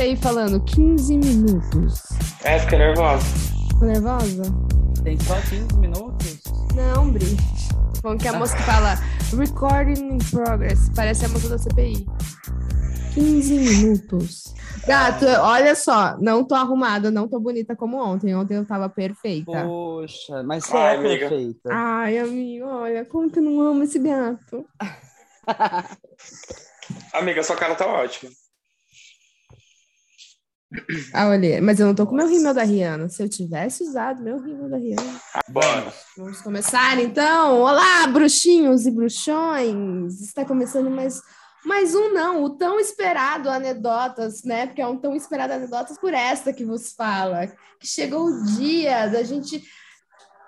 moça da CPI falando 15 minutos. É, fica nervosa. Ficou nervosa? Tem só 15 minutos? Não, Bri. Bom, que a moça que fala recording in progress. Parece a moça da CPI. 15 minutos. Gato, olha só, não tô arrumada, não tô bonita como ontem. Ontem eu tava perfeita. Poxa, mas você Ai, é amiga. perfeita. Ai, amigo, olha, como que eu não amo esse gato? Amiga, sua cara tá ótima. Ah, olha, mas eu não tô com meu rímel da Rihanna. Se eu tivesse usado meu rímel da Rihanna. Bora. Vamos começar então. Olá, bruxinhos e bruxões. Está começando mais, mais um, não, o tão esperado Anedotas, né? Porque é um tão esperado Anedotas por esta que vos fala. Que chegou o dia da gente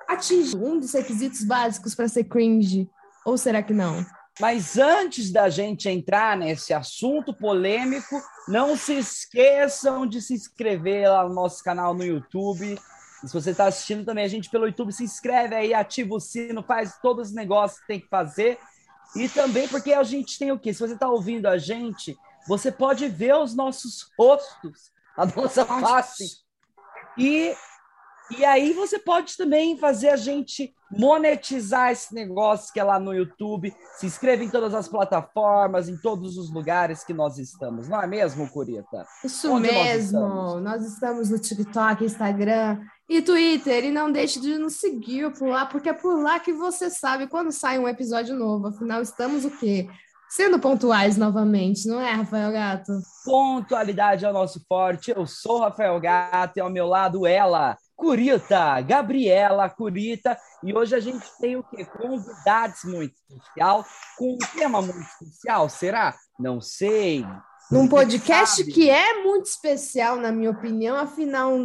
atingir um dos requisitos básicos para ser cringe. Ou será que não? Mas antes da gente entrar nesse assunto polêmico, não se esqueçam de se inscrever lá no nosso canal no YouTube. E se você está assistindo também a gente pelo YouTube, se inscreve aí, ativa o sino, faz todos os negócios que tem que fazer. E também porque a gente tem o quê? Se você está ouvindo a gente, você pode ver os nossos rostos, a nossa face. E, e aí você pode também fazer a gente monetizar esse negócio que é lá no YouTube. Se inscreva em todas as plataformas, em todos os lugares que nós estamos, não é mesmo, Curita? Isso Onde nós mesmo. estamos? Nós estamos no TikTok, Instagram e Twitter. E não deixe de nos seguir por lá, porque é por lá que você sabe quando sai um episódio novo. Afinal, estamos o quê? Sendo pontuais novamente, não é, Rafael Gato? Pontualidade é o nosso forte. Eu sou Rafael Gato e ao meu lado ela, Curita, Gabriela Curita. E hoje a gente tem o quê? Convidados muito especial, com um tema muito especial, será? Não sei. Num podcast sabe. que é muito especial, na minha opinião, afinal,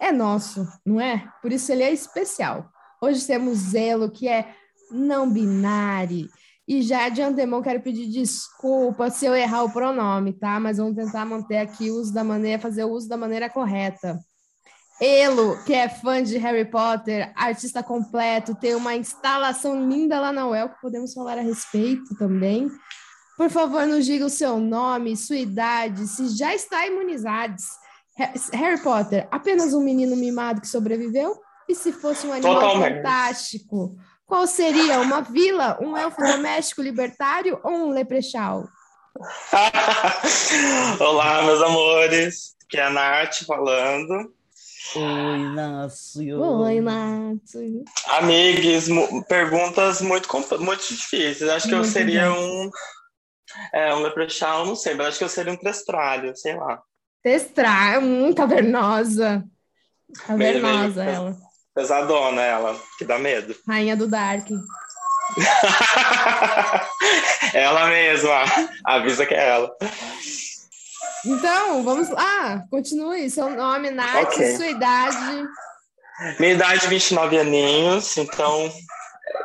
é nosso, não é? Por isso ele é especial. Hoje temos Zelo, que é não binário. E já de antemão quero pedir desculpa se eu errar o pronome, tá? Mas vamos tentar manter aqui o uso da maneira, fazer o uso da maneira correta. Elo, que é fã de Harry Potter, artista completo, tem uma instalação linda lá na UEL, que podemos falar a respeito também. Por favor, nos diga o seu nome, sua idade, se já está imunizado. Ha- Harry Potter, apenas um menino mimado que sobreviveu? E se fosse um animal Totalmente. fantástico? Qual seria? Uma vila, um elfo doméstico libertário ou um leprechaun? Olá, meus amores. Aqui é a Nath falando. Oi, Inácio. Oi, Nath. Amigos, perguntas muito, muito difíceis. Acho que eu Muito seria difíceis. um. É, um leprechaun, não sei, mas acho que eu seria um trestralho, sei lá. Testra, hum, cavernosa. Cavernosa Meio- meio- ela. Pesadona ela, que dá medo. Rainha do Dark. ela mesma, avisa que é ela. Então, vamos lá. Continue. Seu nome, Nath, Ok. sua idade. Minha idade 29 aninhos, então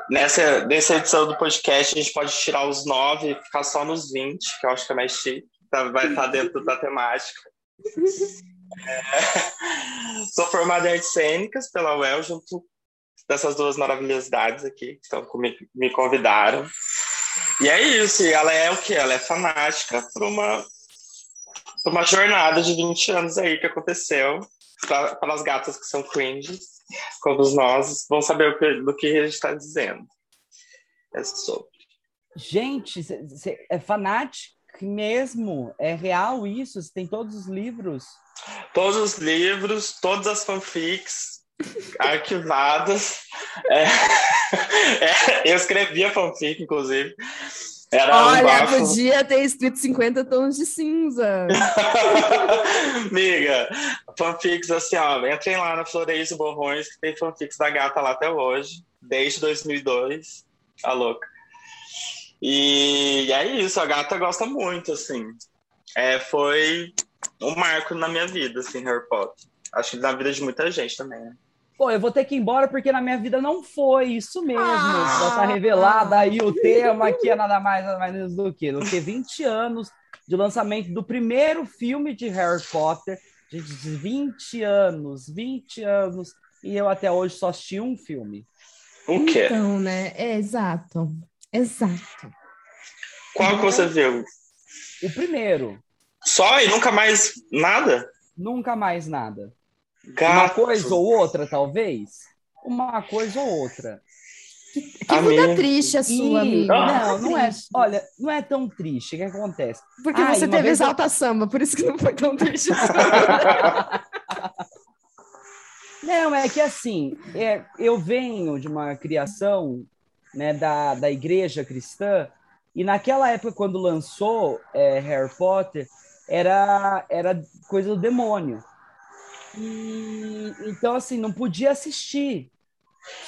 nessa, nessa edição do podcast a gente pode tirar os 9 e ficar só nos 20, que eu acho que é mais chique, tá- vai estar dentro da temática. É, sou formada em artes cênicas pela UEL, junto dessas duas maravilhosidades aqui que estão comigo, me convidaram. E é isso, e ela é o que? Ela é fanática por uma, por uma jornada de 20 anos aí que aconteceu para para as gatas que são cringes, como nós, vão saber o que- do que a gente está dizendo. É sobre. Gente, é fanático mesmo? É real isso? Você tem todos os livros? Todos os livros, todas as fanfics arquivadas. É, é, eu escrevia fanfic, inclusive. Era um Olha, bafo. podia ter escrito 50 tons de cinza. Amiga, fanfics assim, ó, entrem lá na Floreios e Borrões, que tem fanfics da gata lá até hoje, desde 2002, a louca. E é isso, a gata gosta muito, assim. É, foi um marco na minha vida, assim, Harry Potter. Acho que na vida de muita gente também, né? Pô, eu vou ter que ir embora porque na minha vida não foi isso mesmo. Ah. Já tá revelado aí o tema que é nada mais nada menos do que do que 20 anos de lançamento do primeiro filme de Harry Potter. Gente, 20 anos, 20 anos. E eu até hoje só assisti um filme. O quê? Então, né? É, exato. Exato. Qual que você viu? O primeiro. Só e nunca mais nada? Nunca mais nada. Gato. Uma coisa ou outra, talvez? Uma coisa ou outra. Que, que vida triste a sua, E- amigo. Não, não é. Olha, não é tão triste. O que acontece? Porque e você teve eu- exalta samba, por isso que não foi tão triste. Não, é que assim, é, eu venho de uma criação né, da, da igreja cristã, e naquela época, quando lançou é, Harry Potter, era, era coisa do demônio. E, então, assim, não podia assistir.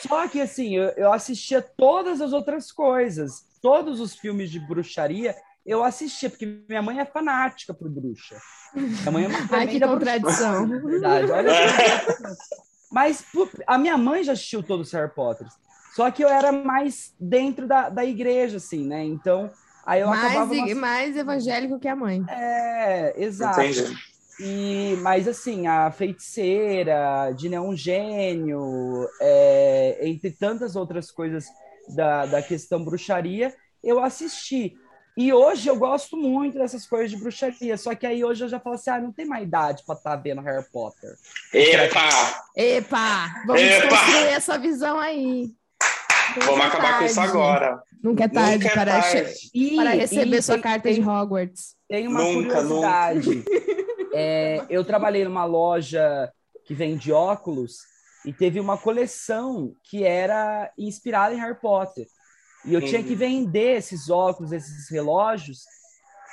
Só que, assim, eu, eu assistia todas as outras coisas, todos os filmes de bruxaria, eu assistia, porque minha mãe é fanática por bruxa. Minha mãe é uma Ai, que contradição. Verdade, olha. Mas a minha mãe já assistiu todos os Harry Potter. Só que eu era mais dentro da, da igreja, assim, né? Então, aí eu mais, acabava... mais evangélico que a mãe. É, exato. Entendi. E, mas assim, a feiticeira, é um gênio, é, entre tantas outras coisas da, da questão bruxaria, eu assisti. E hoje eu gosto muito dessas coisas de bruxaria, só que aí hoje eu já falo assim, ah, não tem mais idade para estar vendo Harry Potter. Epa! Epa! Vamos Epa! construir essa visão aí. Nunca Vamos acabar com isso tarde. agora. Nunca é tarde, Nunca é para, tarde. E, para receber e sua tem- carta tem- de Hogwarts. Tem uma Nunca, curiosidade. É, eu trabalhei numa loja que vende óculos e teve uma coleção que era inspirada em Harry Potter. E eu tinha Uhum. que vender esses óculos, esses relógios,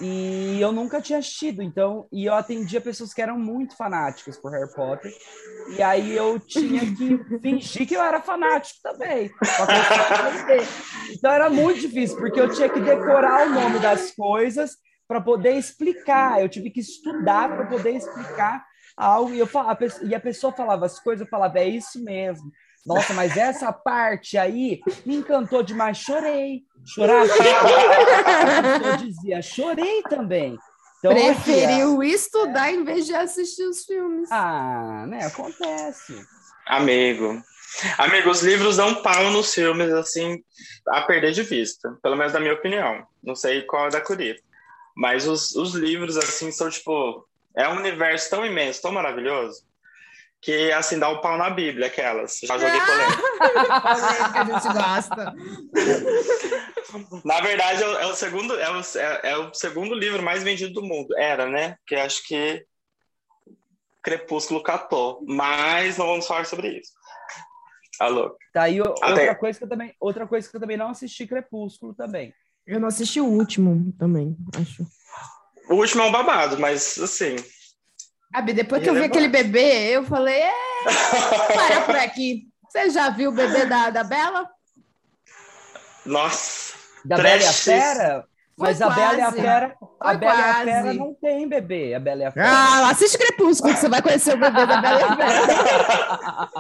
e eu nunca tinha assistido. Então, e eu atendia pessoas que eram muito fanáticas por Harry Potter. E aí eu tinha que fingir que eu era fanático também. Então era muito difícil, porque eu tinha que decorar o nome das coisas para poder explicar. Eu tive que estudar para poder explicar algo. E, eu, fal- a pessoa- e a pessoa falava as coisas, eu falava, é isso mesmo. Nossa, mas essa parte aí me encantou demais. Chorei. Chorar. Pessoa dizia, chorei também. Então, aqui, Preferiu estudar em vez de assistir os filmes. Ah, né? Acontece. Amigo. Amigo, os livros dão pau nos filmes, assim, a perder de vista. Pelo menos na minha opinião. Não sei qual é da Curia. Mas os, os livros, assim, são, tipo... É um universo tão imenso, tão maravilhoso, que, assim, dá um pau na Bíblia, aquelas. Já joguei polêmica. Polêmica, a gente gosta. Na verdade, é o, é o segundo, é o, é- é o segundo livro mais vendido do mundo. Era, né? Porque acho que Crepúsculo catou. Mas não vamos falar sobre isso. Alô? Tá aí o- Até- outra coisa que eu também, outra coisa que eu também não assisti Crepúsculo também. Eu não assisti o último também, acho. O último é um babado, mas assim. Abi, depois que eu vi Relevante. aquele bebê, eu falei, é, para por aqui. Você já viu o bebê da, da Bela? Nossa. Da Bela e a. Fera? Mas Foi a Bela e a. Fera, a Bela e a. Fera não tem bebê, a Bela e a Fera. Ah, assiste Crepúsculo, que você vai conhecer o bebê da Bela e a Fera.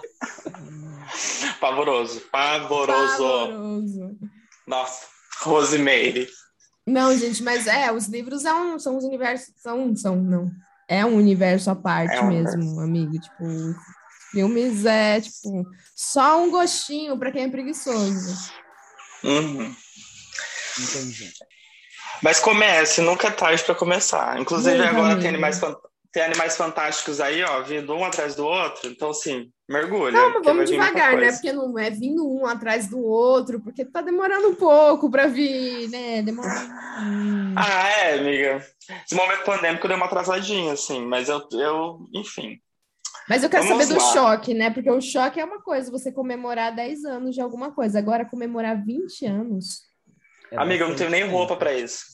Pavoroso. Pavoroso. Pavoroso. Nossa. Rosemary. Não, gente, mas é, os livros são, são os universos, são, são, não. É um universo à parte É um mesmo, amigo. Tipo, filmes é, tipo, só um gostinho pra quem é preguiçoso. Uhum. Entendi. Mas comece, nunca é tarde para começar. Inclusive, Nunca, agora amigo. tem animais, tem animais fantásticos aí, ó, vindo um atrás do outro. Então, assim, mergulha. Calma, vamos devagar, né? Porque não é vindo um atrás do outro, porque tá demorando um pouco pra vir, né? Demora. Hum. Ah, é, amiga. Esse momento pandêmico deu uma atrasadinha, assim, mas eu, eu enfim. Mas eu quero Vamos saber do lá. choque, né? Porque o choque é uma coisa, você comemorar 10 anos de alguma coisa. Agora, comemorar 20 anos. É Amiga, eu não tenho nem roupa para isso.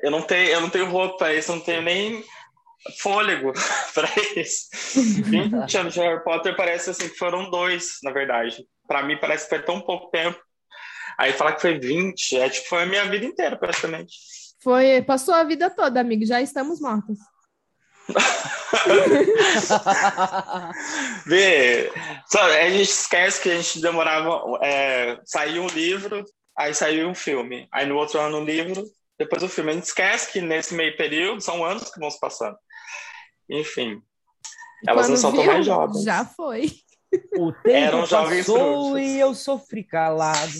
Eu não tenho, eu não tenho roupa para isso, eu não tenho nem fôlego para isso. 20 anos de Harry Potter parece assim que foram dois, na verdade. Para mim parece que foi tão pouco tempo. Aí falar que foi 20, é tipo, foi a minha vida inteira, praticamente. Foi, passou a vida toda, amigo. Já estamos mortos. Vê, só, a gente esquece que a gente demorava. É, saiu um livro, aí saiu um filme. Aí no outro ano um livro, depois o filme. A gente esquece que nesse meio período são anos que vão se passando. Enfim. Elas não são tão mais jovens. Já foi. O tempo Eram jovens passou e eu sofri calado.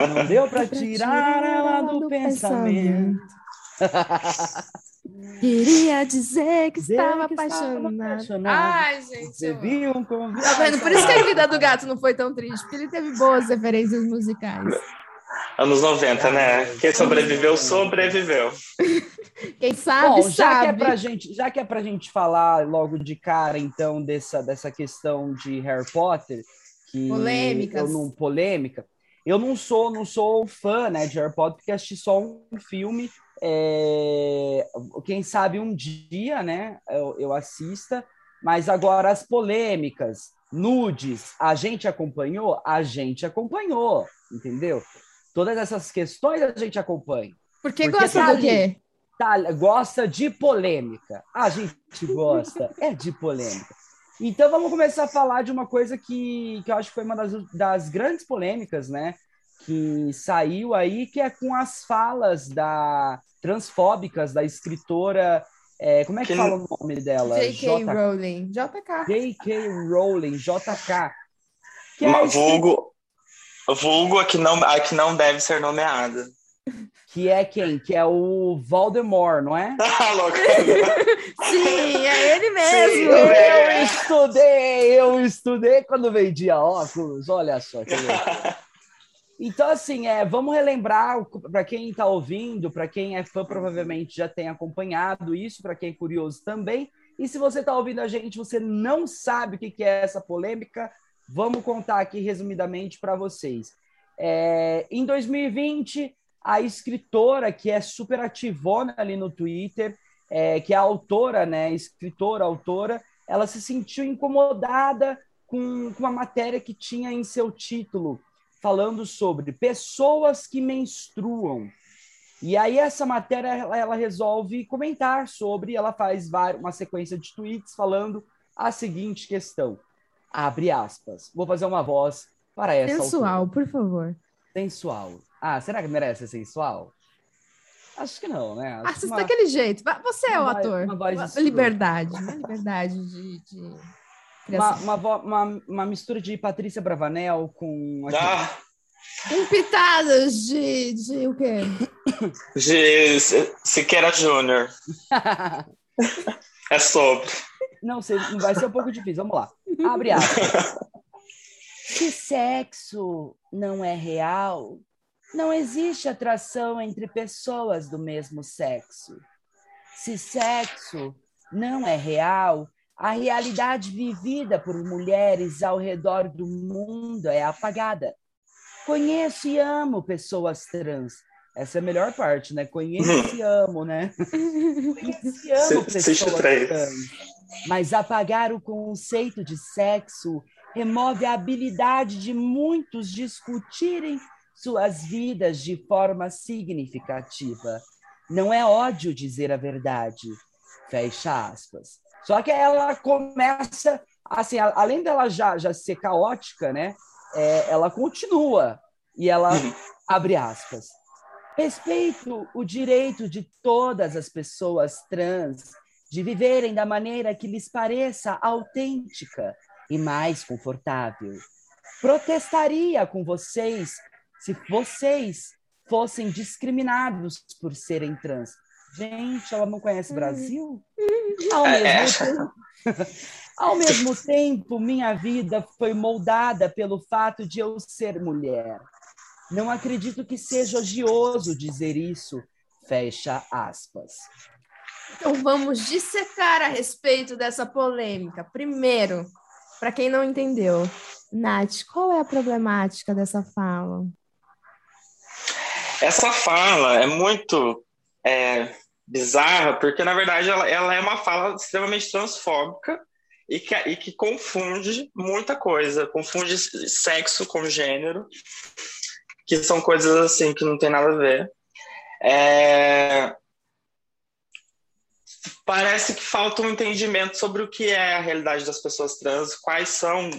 Não deu pra tirar ela do pensamento. Queria dizer que Dizer estava que estava apaixonada. apaixonado. Ai, gente. Eu- viu um convite? Tá vendo? Por isso que a vida do gato não foi tão triste, porque ele teve boas referências musicais. Anos 90, né? Quem sobreviveu, sobreviveu. Quem sabe, Bom, já que, é sabe. pra gente, já que é pra gente falar logo de cara, então, dessa, dessa questão de Harry Potter, que Polêmicas. eu não polêmica, eu não sou, não sou fã né, de Harry Potter, porque assisti só um filme. é, Quem sabe um dia, né, eu, eu assista, mas agora as polêmicas, nudes, a gente acompanhou? A gente acompanhou, entendeu? Todas essas questões a gente acompanha. Porque, Porque gosta tá do quê? Tá, gosta de polêmica. A gente gosta é de polêmica. Então vamos começar a falar de uma coisa que, que eu acho que foi uma das, das grandes polêmicas, né? Que saiu aí, que é com as falas da transfóbicas da escritora. é, como é que Que- fala o nome dela? J.K. Rowling. JK. J.K. Rowling, JK. Que é a Vulgo, vulgo a, que não, a que não deve ser nomeada. Que é quem? Que é o Voldemort, não é? Ah, louco. Sim, é ele mesmo. Sim, Eu estudei, eu estudei quando vendia óculos, olha só. que louco. Então, assim, é, vamos relembrar para quem está ouvindo, para quem é fã, provavelmente já tem acompanhado isso, para quem é curioso também. E se você está ouvindo a gente, você não sabe o que, que é essa polêmica, vamos contar aqui resumidamente para vocês. É, em 2020, a escritora, que é super ativona ali no Twitter, é, que é a autora, né, escritora, autora, ela se sentiu incomodada com, com uma matéria que tinha em seu título, falando sobre pessoas que menstruam. E aí essa matéria ela, ela resolve comentar sobre, ela faz várias, uma sequência de tweets falando a seguinte questão. Abre aspas. Vou fazer uma voz para essa Sensual, autora. por favor. Sensual. Ah, será que merece ser sensual? Acho que não, né? Acho Assista uma- daquele jeito. Você é o uma voz- ator. uma voz Uma liberdade. Uma liberdade de, de uma, criação. uma, vo- uma, uma mistura de Patrícia Bravanel com. aqui. Ah, Com pitadas de, de o quê? de Siqueira Júnior. É sobre. Não sei, vai ser um pouco difícil. Vamos lá. Abre aspas. Se sexo não é real, não existe atração entre pessoas do mesmo sexo. Se sexo não é real, a realidade vivida por mulheres ao redor do mundo é apagada. Conheço e amo pessoas trans. Essa é a melhor parte, né? Conheço e amo, né? Conheço e amo pessoas trans. Mas apagar o conceito de sexo remove a habilidade de muitos discutirem suas vidas de forma significativa. Não é ódio dizer a verdade. Fecha aspas. Só que ela começa, assim, além dela já, já ser caótica, né? é, ela continua e ela Uhum. abre aspas. Respeito o direito de todas as pessoas trans de viverem da maneira que lhes pareça autêntica e mais confortável. Protestaria com vocês se vocês fossem discriminados por serem trans. Gente, ela não conhece o Brasil? Ao É, mesmo tempo, ao mesmo tempo, minha vida foi moldada pelo fato de eu ser mulher. Não acredito que seja odioso dizer isso. Fecha aspas. Então vamos dissecar a respeito dessa polêmica. Primeiro, para quem não entendeu, Nath, qual é a problemática dessa fala? Essa fala é muito é, bizarra, porque na verdade ela, ela é uma fala extremamente transfóbica e que, e que confunde muita coisa, confunde sexo com gênero, que são coisas assim que não tem nada a ver. É, Parece que falta um entendimento sobre o que é a realidade das pessoas trans, quais são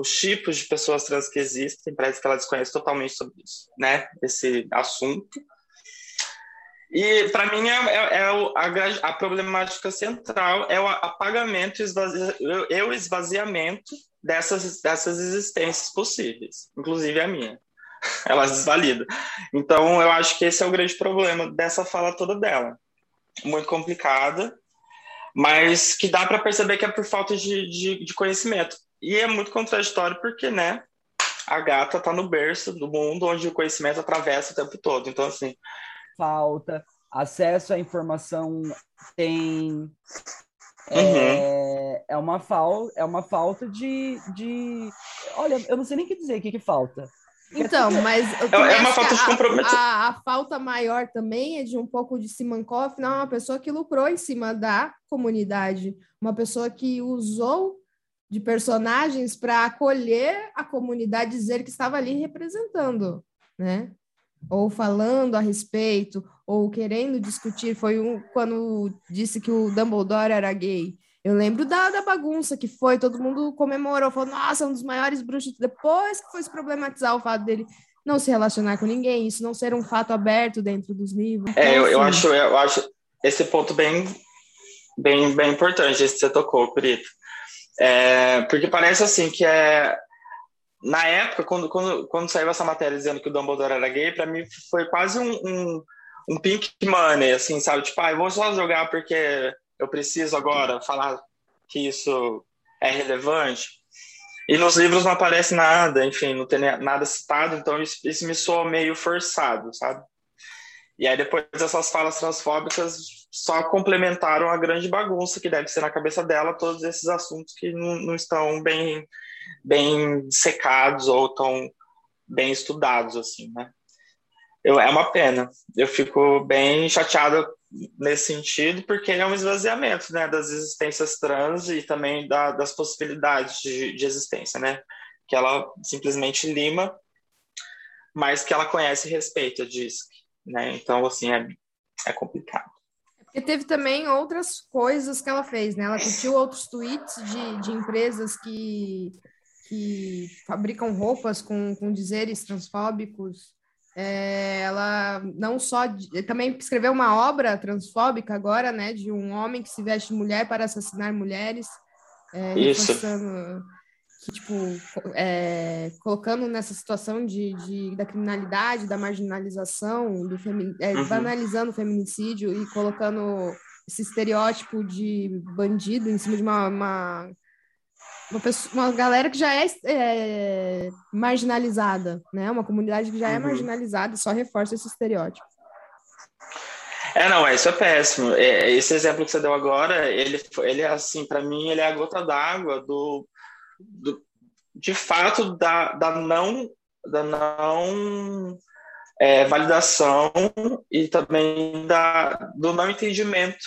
os tipos de pessoas trans que existem, parece que ela desconhece totalmente sobre isso, né? Esse assunto. E para mim é, é, é a, a problemática central é o apagamento esvazia- e o esvaziamento dessas, dessas existências possíveis, inclusive a minha. Elas desvalidam. Então eu acho que esse é o grande problema dessa fala toda dela. muito complicada, mas que dá para perceber que é por falta de, de, de, conhecimento. E é muito contraditório porque, né, a gata está no berço do mundo onde o conhecimento atravessa o tempo todo. Então, assim. Falta, acesso à informação tem. É, uhum. É, uma, fal, é uma falta de, de. Olha, eu não sei nem o que dizer, o que, que falta. Então, mas é, é uma falta de comprometimento. A, a, falta maior também é de um pouco de Simankov, não, uma pessoa que lucrou em cima da comunidade, uma pessoa que usou de personagens para acolher a comunidade, dizer que estava ali representando, né? Ou falando a respeito, ou querendo discutir. Foi um, quando disse que o Dumbledore era gay. Eu lembro da, da bagunça que foi, todo mundo comemorou, falou, nossa, um dos maiores bruxos. Depois que foi se problematizar o fato dele não se relacionar com ninguém, isso não ser um fato aberto dentro dos livros. É, eu, eu, acho, eu acho esse ponto bem, bem, bem importante, esse que você tocou, Perito. É, porque parece assim que é. Na época, quando, quando, quando saiu essa matéria dizendo que o Dumbledore era gay, para mim foi quase um, um, um pink money, assim, sabe? Tipo, ah, vou só jogar porque eu preciso agora falar que isso é relevante. E nos livros não aparece nada, enfim, não tem nada citado, então isso, isso me soa meio forçado, sabe? E aí depois essas falas transfóbicas só complementaram a grande bagunça que deve ser na cabeça dela todos esses assuntos que não, não estão bem bem secados ou tão bem estudados assim, né? Eu, é uma pena. Eu fico bem chateado nesse sentido, porque é um esvaziamento né, das existências trans e também da, das possibilidades de, de, existência, né? Que ela simplesmente lima, mas que ela conhece e respeita, diz. Né? Então, assim, é, é complicado. É porque teve também outras coisas que ela fez, né? Ela curtiu outros tweets de, de empresas que, que fabricam roupas com, com dizeres transfóbicos, é, ela não só também escreveu uma obra transfóbica agora, né, de um homem que se veste de mulher para assassinar mulheres. É, Isso. Que, tipo, é, colocando nessa situação de, de, da criminalidade, da marginalização, do femi é, uhum. banalizando o feminicídio e colocando esse estereótipo de bandido em cima de uma, uma uma, pessoa, uma galera que já é, é, marginalizada, né? Uma comunidade que já é uhum. marginalizada, só reforça esse estereótipo. É, não, isso é péssimo. É, esse exemplo que você deu agora, ele, ele é assim, para mim, ele é a gota d'água do, do, de fato, da, da não, da não é, validação e também da, do não entendimento.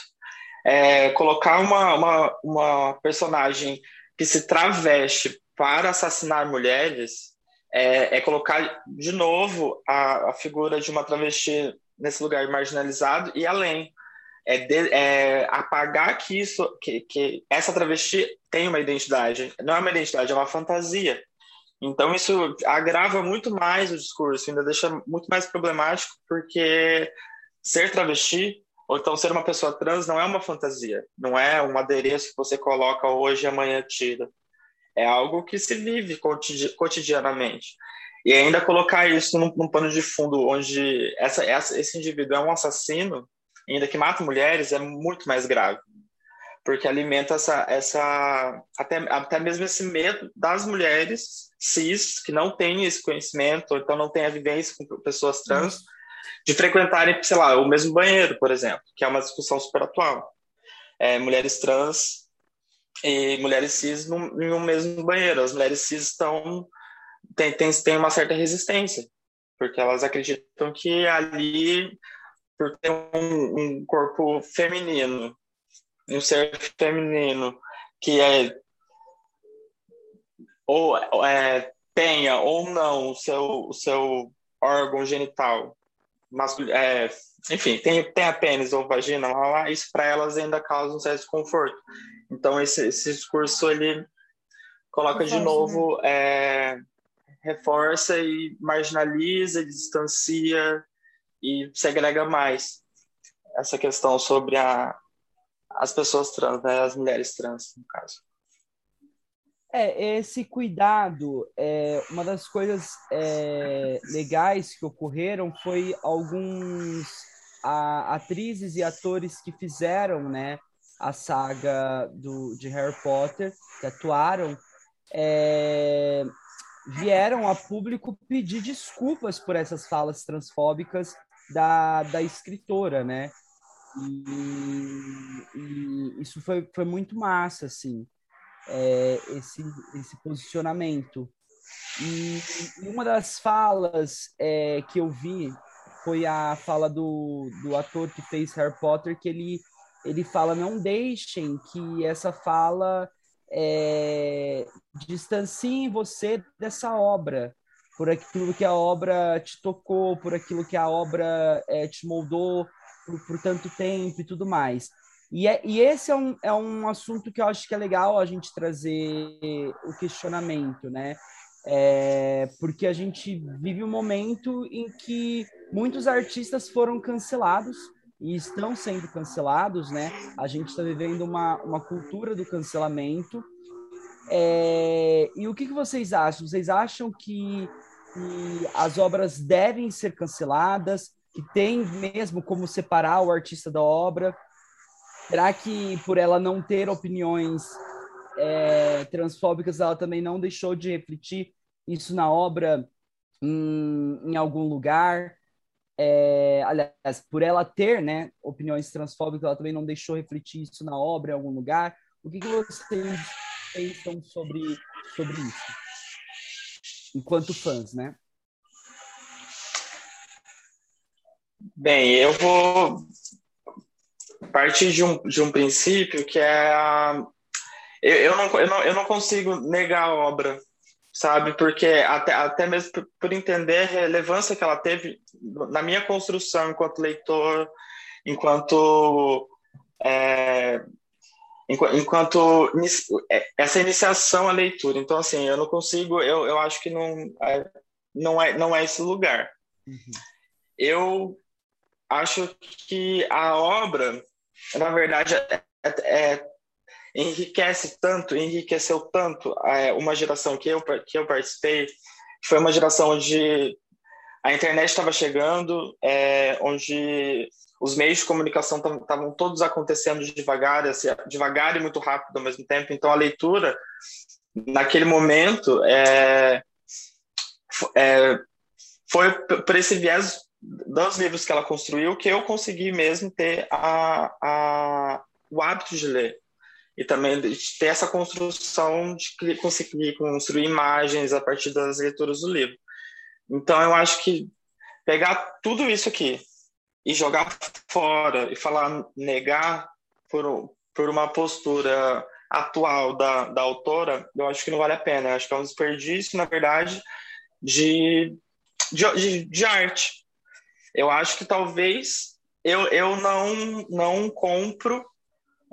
É, colocar uma, uma, uma personagem que se traveste para assassinar mulheres é, é colocar de novo a, a, figura de uma travesti nesse lugar marginalizado e além. É, de, é apagar que isso, que, que essa travesti tem uma identidade. Não é uma identidade, é uma fantasia. Então isso agrava muito mais o discurso, ainda deixa muito mais problemático, porque ser travesti ou então ser uma pessoa trans não é uma fantasia, não é um adereço que você coloca hoje e amanhã tira. É algo que se vive cotidianamente. E ainda colocar isso num, num pano de fundo onde essa, essa, esse indivíduo é um assassino, ainda que mata mulheres, é muito mais grave. Porque alimenta essa, essa até, até mesmo esse medo das mulheres cis, que não têm esse conhecimento, ou então não têm a vivência com pessoas trans, uhum de frequentarem, sei lá, o mesmo banheiro, por exemplo, que é uma discussão super atual. É, mulheres trans e mulheres cis no, no mesmo banheiro. As mulheres cis estão têm tem, tem uma certa resistência, porque elas acreditam que ali, por ter um, um corpo feminino, um ser feminino, que é ou é, tenha ou não o seu, o seu órgão genital masculino, é, enfim, tem, tem a pênis ou vagina lá, lá isso para elas ainda causa um certo desconforto. Então, esse, esse discurso, ele coloca de novo, né? é, reforça e marginaliza, distancia e segrega mais essa questão sobre a, as pessoas trans, né, as mulheres trans, no caso. É, esse cuidado, é, uma das coisas é, legais que ocorreram foi alguns a, atrizes e atores que fizeram, né, a saga do, de Harry Potter, que atuaram, é, vieram a público pedir desculpas por essas falas transfóbicas da, da escritora, né? E, e isso foi, foi muito massa, assim, é, esse, esse posicionamento. E, e uma das falas é, que eu vi foi a fala do, do ator que fez Harry Potter, que ele, ele fala, não deixem que essa fala é, distancie você dessa obra, por aquilo que a obra te tocou, por aquilo que a obra é, te moldou por, por, tanto tempo e tudo mais. E, é, e esse é um, é um assunto que eu acho que é legal a gente trazer o questionamento, né? É, porque a gente vive um momento em que muitos artistas foram cancelados e estão sendo cancelados, né? A gente está vivendo uma, uma cultura do cancelamento. É, e o que, que vocês acham? Vocês acham que, que as obras devem ser canceladas? Que tem mesmo como separar o artista da obra? Será que por ela não ter opiniões é, transfóbicas, ela também não deixou de refletir isso na obra em, em algum lugar? É, aliás, por ela ter né, opiniões transfóbicas, ela também não deixou refletir isso na obra em algum lugar. O que, que vocês pensam sobre, sobre isso? Enquanto fãs, né? Bem, eu vou partir de um, de um princípio que é a, eu, eu, não, eu, não, eu não consigo negar a obra sabe? Porque até, até mesmo por, por, entender a relevância que ela teve na minha construção enquanto leitor, enquanto é, enquanto é, essa iniciação à leitura. Então, assim, eu não consigo, eu, eu acho que não é, não é, não é esse lugar. Uhum. Eu acho que a obra, na verdade, é, é enriquece tanto, enriqueceu tanto é, uma geração que eu, que eu participei, foi uma geração onde a internet estava chegando, é, onde os meios de comunicação estavam todos acontecendo devagar, assim, devagar e muito rápido ao mesmo tempo. Então a leitura, naquele momento, é, é, foi por esse viés dos livros que ela construiu que eu consegui mesmo ter a, a, o hábito de ler e também de ter essa construção de conseguir construir imagens a partir das leituras do livro. Então, eu acho que pegar tudo isso aqui e jogar fora e falar negar por, por uma postura atual da, da autora, eu acho que não vale a pena. Eu acho que é um desperdício, na verdade, de, de, de arte. Eu acho que talvez eu, eu não, não compro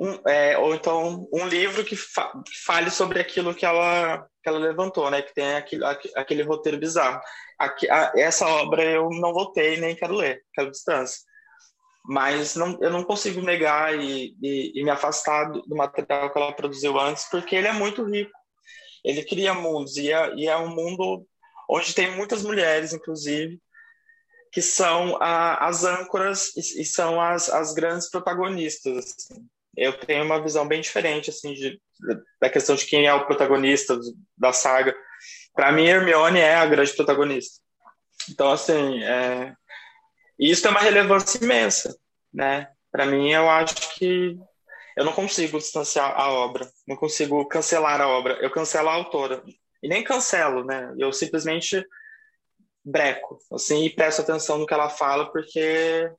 um, é, ou então um livro que, fa que, fale sobre aquilo que ela, que ela levantou, né? Que tem aquele, aquele roteiro bizarro. Aqui, a, essa obra eu não votei nem quero ler, quero distância. Mas não, eu não consigo negar e, e, e me afastar do, material que ela produziu antes, porque ele é muito rico. Ele cria mundos e é, e é um mundo onde tem muitas mulheres, inclusive, que são a, as âncoras e, e, são as, as grandes protagonistas. Assim eu tenho uma visão bem diferente assim de, da questão de quem é o protagonista da saga. Para mim, Hermione é a grande protagonista. Então, assim, é... isso tem uma relevância imensa, né? Para mim, eu acho que eu não consigo distanciar a obra, não consigo cancelar a obra. Eu cancelo a autora e nem cancelo, né? Eu simplesmente breco, assim, e presto atenção no que ela fala, porque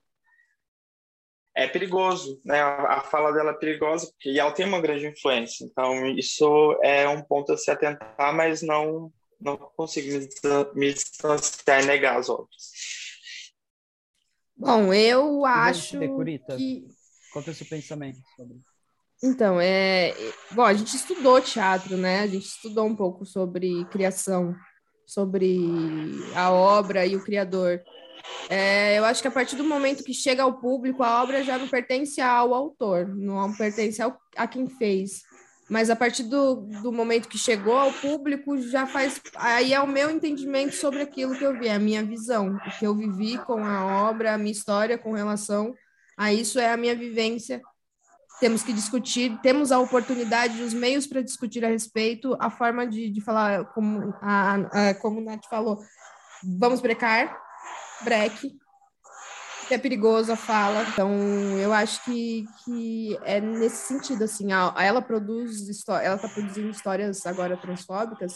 é perigoso, né? A, fala dela é perigosa porque e ela tem uma grande influência. Então isso é um ponto a se atentar, mas não não consigo me, distanciar e negar as obras. Bom, eu acho que qual é o seu pensamento sobre? Então, é, bom, a gente estudou teatro, né? A gente estudou um pouco sobre criação, sobre a obra e o criador. É, eu acho que a partir do momento que chega ao público, a obra já não pertence ao autor, não pertence ao, a quem fez. Mas a partir do, do momento que chegou ao público, já faz. Aí é o meu entendimento sobre aquilo que eu vi, a minha visão, o que eu vivi com a obra, a minha história com relação a isso é a minha vivência. Temos que discutir, temos a oportunidade, os meios para discutir a respeito, a forma de, de falar, como a, a, como a Nath falou, vamos brecar, breque, que é perigoso a fala. Então, eu acho que, que é nesse sentido, assim, a, ela produz, ela está produzindo histórias agora transfóbicas.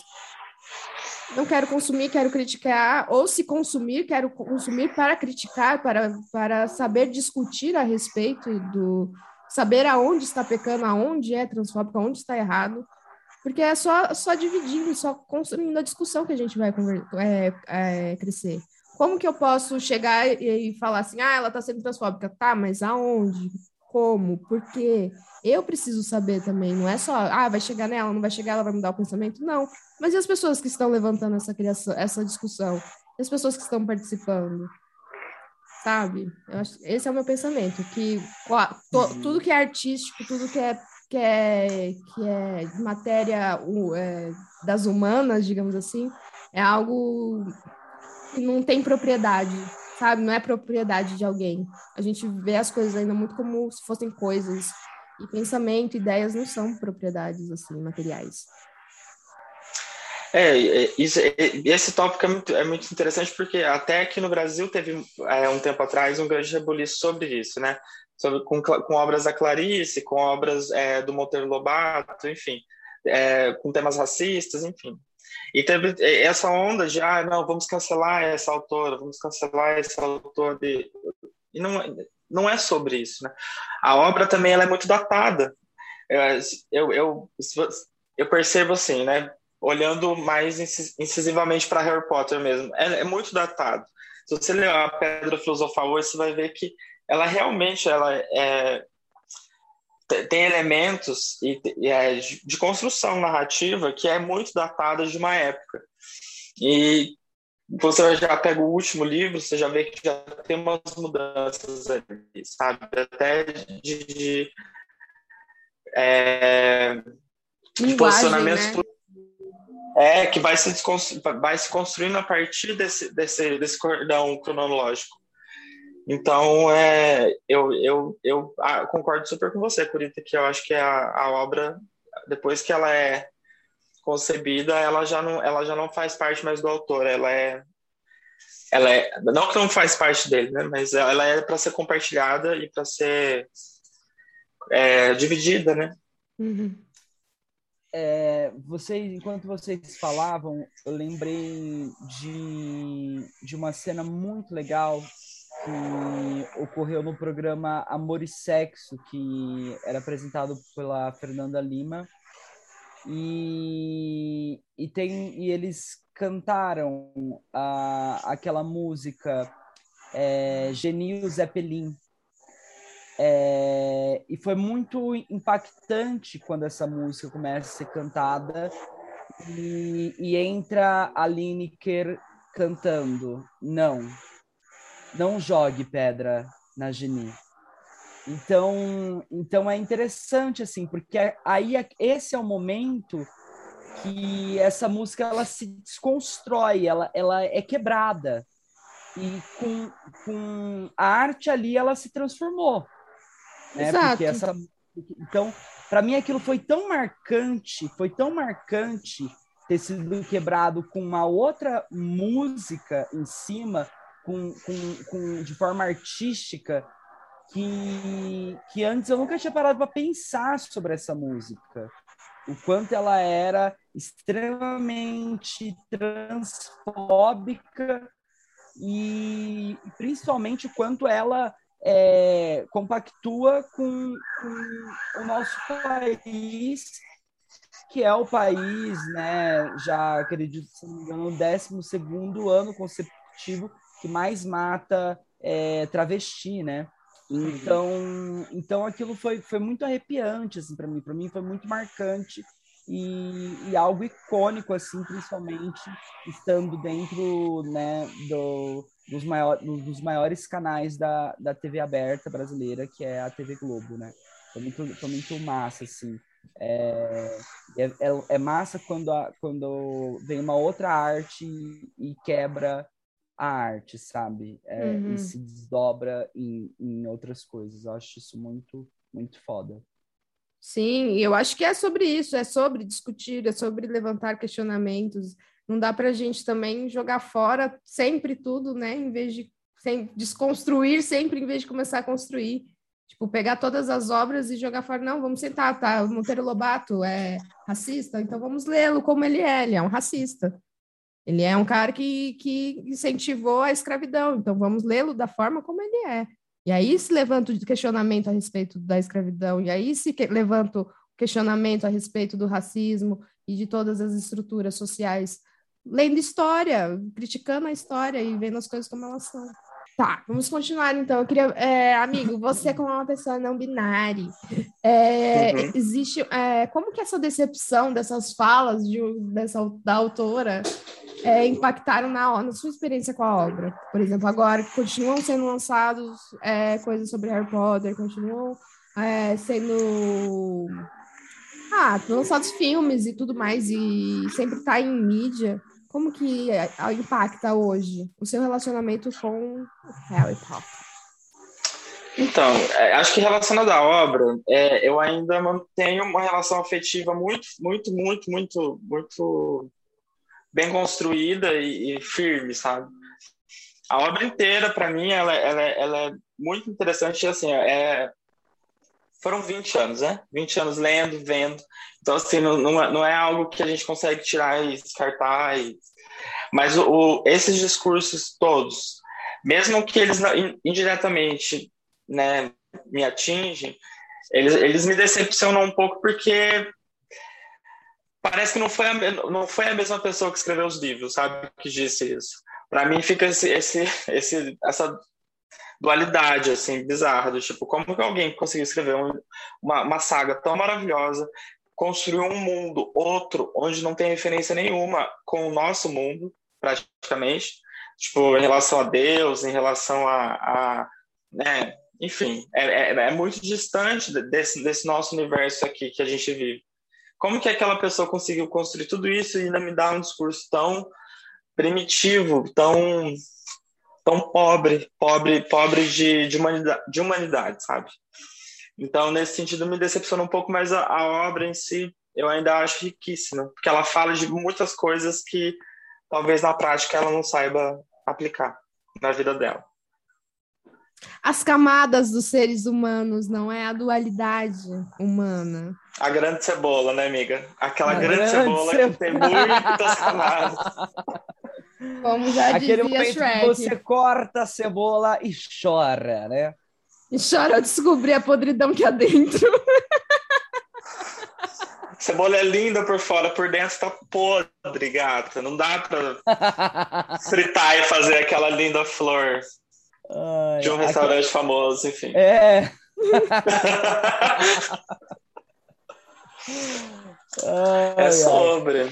Não quero consumir, quero criticar, ou se consumir, quero consumir para criticar, para, para saber discutir a respeito do saber aonde está pecando, aonde é transfóbico, aonde está errado, porque é só, só dividindo, só construindo a discussão que a gente vai é, é, crescer. Como que eu posso chegar e, e falar assim, ah, ela está sendo transfóbica? Tá, mas aonde? Como? Por quê? Eu preciso saber também, não é só, ah, vai chegar nela, não vai chegar, ela vai mudar o pensamento. Não. Mas e as pessoas que estão levantando essa, criação, essa discussão? E as pessoas que estão participando? Sabe? Acho, esse é o meu pensamento, que to, uhum. tudo que é artístico, tudo que é, que é, que é matéria é, das humanas, digamos assim, é algo que não tem propriedade, sabe? Não é propriedade de alguém. A gente vê as coisas ainda muito como se fossem coisas. E pensamento, ideias não são propriedades, assim, materiais. É, é isso, é, esse tópico é muito, é muito interessante porque até aqui no Brasil teve, é, um tempo atrás, um grande rebuliço sobre isso, né? Sobre, com, com obras da Clarice, com obras é, do Monteiro Lobato, enfim, é, com temas racistas, enfim. E teve essa onda de, ah, não, vamos cancelar essa autora, vamos cancelar esse autor. De... E não, não é sobre isso, né? A obra também ela é muito datada. Eu, eu, eu percebo assim, né? Olhando mais incisivamente para Harry Potter mesmo, é, é, muito datado. Se você ler a Pedra Filosofal hoje, você vai ver que ela realmente ela é, tem elementos e, e é, de construção narrativa que é muito datada de uma época. E você já pega o último livro, você já vê que já tem umas mudanças ali, sabe? Até de, de, é, de posicionamento. Né? É, que vai se, vai se construindo a partir desse, desse, desse cordão cronológico. Então, é, eu, eu, eu ah, concordo super com você, Curita, que eu acho que a, a obra, depois que ela é concebida, ela já não, ela já não faz parte mais do autor, ela é ela é não que não faz parte dele, né, mas ela é para ser compartilhada e para ser é, dividida, né? Uhum. É, vocês, enquanto vocês falavam, eu lembrei de, de uma cena muito legal que ocorreu no programa Amor e Sexo, que era apresentado pela Fernanda Lima. E, e, tem, e eles cantaram a, aquela música é, Genil Zeppelin. É, e foi muito impactante quando essa música começa a ser cantada e, e entra a Lineker cantando. Não, não jogue pedra na Geni. Então, então é interessante assim, porque aí é, esse é o momento que essa música ela se desconstrói, ela, ela é quebrada. E com, com a arte ali ela se transformou. Né? Exato. Porque essa, então, para mim aquilo foi tão marcante, foi tão marcante ter sido quebrado com uma outra música em cima com, com, com, de forma artística que, que antes eu nunca tinha parado para pensar sobre essa música. O quanto ela era extremamente transfóbica e principalmente o quanto ela é, compactua com, com, o nosso país, que é o país, né, já acredito, se não me engano, no 12 ano consecutivo que mais mata é, travesti, né? Então, então aquilo foi, foi muito arrepiante assim para mim, para mim foi muito marcante e, e, algo icônico assim, principalmente estando dentro, né, do, dos, maior, dos maiores canais da, da TV aberta brasileira, que é a TV Globo, né? Foi muito, foi muito massa assim É, é, é, é massa quando, a, quando vem uma outra arte e, quebra a arte, sabe? É, uhum. E se desdobra em, em outras coisas. Eu acho isso muito, muito foda. Sim, eu acho que é sobre isso, é sobre discutir, é sobre levantar questionamentos. Não dá para a gente também jogar fora sempre tudo, né? Em vez de sem, desconstruir sempre, em vez de começar a construir. Tipo, pegar todas as obras e jogar fora. Não, vamos sentar, tá? O Monteiro Lobato é racista, então vamos lê-lo como ele é. Ele é um racista. Ele é um cara que, que incentivou a escravidão, então vamos lê-lo da forma como ele é. E aí se levanta o questionamento a respeito da escravidão, e aí se que, levanta o questionamento a respeito do racismo e de todas as estruturas sociais, lendo história, criticando a história e vendo as coisas como elas são. Tá, vamos continuar então. Eu queria, é, amigo, você como uma pessoa não binária, é, uhum. existe é, como que essa decepção dessas falas de, dessa da autora é, impactaram na, na sua experiência com a obra? Por exemplo, agora continuam sendo lançados é, coisas sobre Harry Potter, continuam é, sendo ah, lançados filmes e tudo mais e sempre está em mídia. Como que é, impacta hoje o seu relacionamento com Harry Potter? Então, é, acho que relacionado à obra, é, eu ainda mantenho uma relação afetiva muito, muito, muito, muito, muito bem construída e, e firme, sabe? A obra inteira, para mim, ela, ela, ela, é muito interessante, assim, é, foram 20 anos, né? 20 anos lendo, vendo. Então, assim, não, é, não é algo que a gente consegue tirar e descartar. E... Mas o, esses discursos todos, mesmo que eles indiretamente né, me atingem, eles, eles me decepcionam um pouco porque parece que não foi, a, não foi a mesma pessoa que escreveu os livros, sabe? Que disse isso. Para mim fica esse, esse, esse, essa dualidade, assim, bizarra, do tipo, como que alguém conseguiu escrever um, uma, uma saga tão maravilhosa, construiu um mundo, outro, onde não tem referência nenhuma com o nosso mundo, praticamente, tipo, em relação a Deus, em relação a, a né, enfim, é, é, é, muito distante desse, desse nosso universo aqui que a gente vive. Como que aquela pessoa conseguiu construir tudo isso e ainda me dar um discurso tão primitivo, tão tão pobre, pobre, pobre de, de, humanidade, de humanidade, sabe? Então, nesse sentido, me decepciona um pouco, mas a, a, obra em si eu ainda acho riquíssima, porque ela fala de muitas coisas que talvez na prática ela não saiba aplicar na vida dela. As camadas dos seres humanos, não é a dualidade humana. A grande cebola, né, amiga? Aquela grande, grande, cebola ce... que tem muitas camadas. Como já Aquele dizia momento Shrek. que você corta a cebola e chora, né? E chora ao descobrir a podridão que há dentro. Cebola é linda por fora, por dentro tá podre, gata. Não dá pra fritar e fazer aquela linda flor Ai, de um restaurante aqui... famoso, enfim. É. ai, é sobre.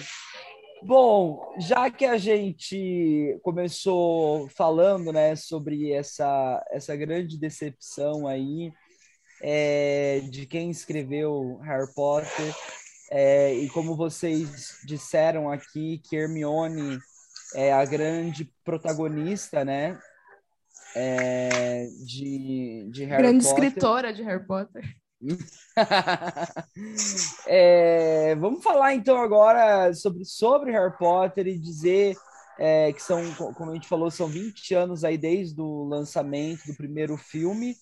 Bom, já que a gente começou falando, né, sobre essa, essa grande decepção aí é, de quem escreveu Harry Potter, é, e como vocês disseram aqui, que Hermione é a grande protagonista, né, é, de, de Harry grande Potter. Grande escritora de Harry Potter. é, vamos falar então agora sobre, sobre Harry Potter e dizer é, que são, como a gente falou, são 20 anos aí desde o lançamento do primeiro filme,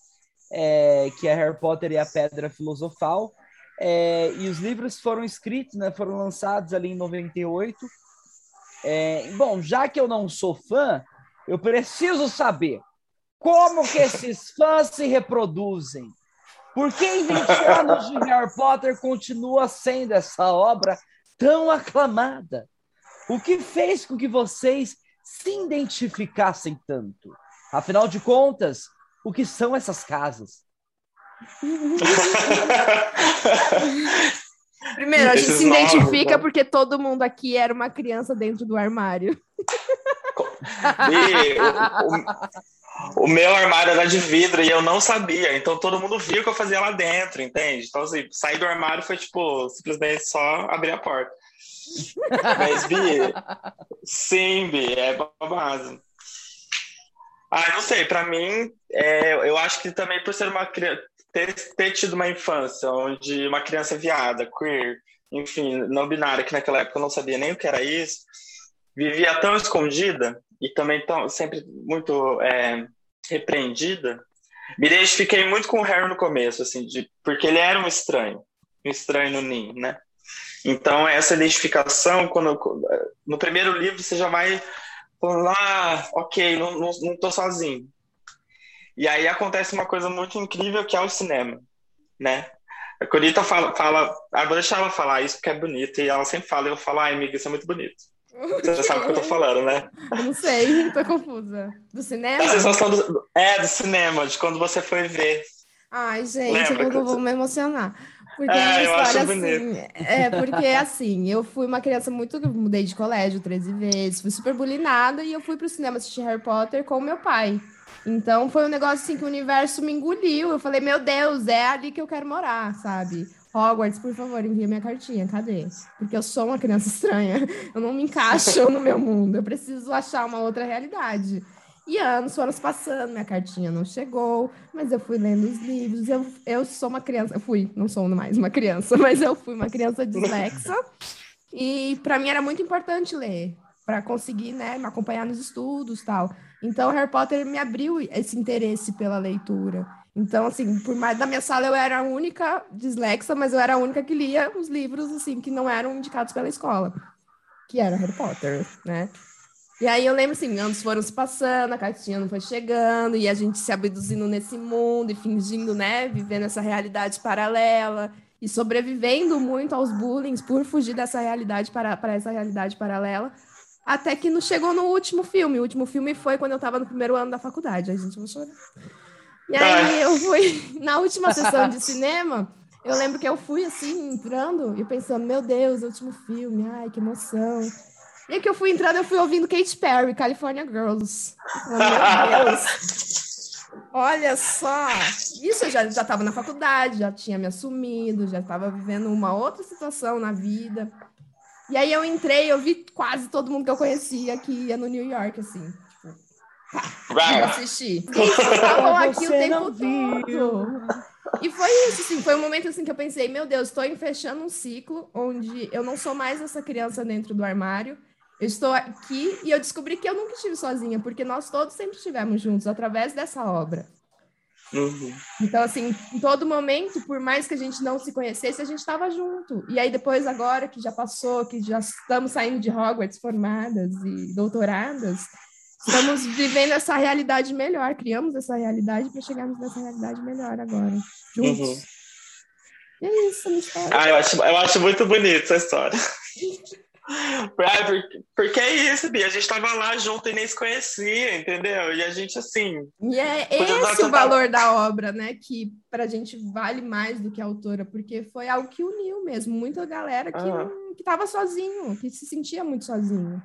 é, que é Harry Potter e a Pedra Filosofal. É, e os livros foram escritos, né, foram lançados ali em 98. É, bom, já que eu não sou fã, eu preciso saber como que esses fãs se reproduzem. Por que em 20 anos de Harry Potter continua sendo essa obra tão aclamada? O que fez com que vocês se identificassem tanto? Afinal de contas, o que são essas casas? Primeiro, a gente Esses se identifica né? porque todo mundo aqui era uma criança dentro do armário. E, o, O meu armário era de vidro e eu não sabia, então todo mundo viu o que eu fazia lá dentro, entende? Então, assim, sair do armário foi tipo, simplesmente só abrir a porta. Mas, Bi, sim, Bi, é babado. Ah, não sei, pra mim, é, eu acho que também por ser uma criança, ter, ter tido uma infância onde uma criança viada, queer, enfim, não binária, que naquela época eu não sabia nem o que era isso, vivia tão escondida e também tão, sempre muito é, repreendida, me identifiquei muito com o Harry no começo, assim, de, porque ele era um estranho, um estranho no ninho, né? Então, essa identificação, quando no primeiro livro você já vai ah, ok, não, não, não tô sozinho. E aí acontece uma coisa muito incrível que é o cinema, né? A Corita fala, fala vou deixar ela falar isso porque é bonito, e ela sempre fala, eu falo, ai, amiga, isso é muito bonito. Você já sabe o que eu tô falando, né? Eu não sei, tô confusa. Do cinema? A sensação do, é, do cinema, de quando você foi ver. Ai, gente, Lembra eu vou, me emocionar. Porque é, eu acho assim, bonito. É, porque assim, eu fui uma criança muito. Mudei de colégio 13 vezes, fui super bulinada e eu fui pro cinema assistir Harry Potter com meu pai. Então foi um negócio assim que o universo me engoliu. Eu falei, meu Deus, é ali que eu quero morar, sabe? Hogwarts, por favor, envia minha cartinha, cadê? Porque eu sou uma criança estranha, eu não me encaixo no meu mundo, eu preciso achar uma outra realidade. E anos foram passando, minha cartinha não chegou, mas eu fui lendo os livros. Eu, eu sou uma criança, eu fui, não sou mais uma criança, mas eu fui uma criança dislexa. E para mim era muito importante ler, para conseguir, né, me acompanhar nos estudos, tal. Então Harry Potter me abriu esse interesse pela leitura. Então, assim, por mais da minha sala eu era a única dislexa, mas eu era a única que lia os livros, assim, que não eram indicados pela escola, que era Harry Potter, né? E aí eu lembro, assim, anos foram se passando, a cartinha não foi chegando, e a gente se abduzindo nesse mundo e fingindo, né, vivendo essa realidade paralela e sobrevivendo muito aos bullying por fugir dessa realidade para, para essa realidade paralela. Até que não chegou no último filme. O último filme foi quando eu estava no primeiro ano da faculdade. A gente vai chorar. E aí eu fui na última sessão de cinema. Eu lembro que eu fui assim, entrando e pensando, meu Deus, último filme, ai, que emoção. E que eu fui entrando, eu fui ouvindo Katy Perry, California Girls. meu Deus. Olha só. Isso eu já estava na faculdade, já tinha me assumido, já estava vivendo uma outra situação na vida. E aí eu entrei, eu vi quase todo mundo que eu conhecia que ia no New York, assim. Vou assistir. Estavam aqui o tempo todo. E foi isso, assim, foi um momento assim que eu pensei, meu Deus, estou fechando um ciclo onde eu não sou mais essa criança dentro do armário. Eu estou aqui e eu descobri que eu nunca estive sozinha, porque nós todos sempre estivemos juntos através dessa obra. Uhum. Então, assim, em todo momento, por mais que a gente não se conhecesse, a gente estava junto. E aí, depois, agora que já passou, que já estamos saindo de Hogwarts formadas e doutoradas, Estamos vivendo essa realidade melhor, criamos essa realidade para chegarmos nessa realidade melhor agora, juntos. Uhum. E é isso, história. Ah, eu acho, eu acho muito bonita essa história. porque, porque é isso, Bia. A gente estava lá junto e nem se conhecia, entendeu? E a gente, assim. E é esse o valor da obra, né? Que para a gente vale mais do que a autora, porque foi algo que uniu mesmo. Muita galera que uhum. estava sozinho, que se sentia muito sozinho.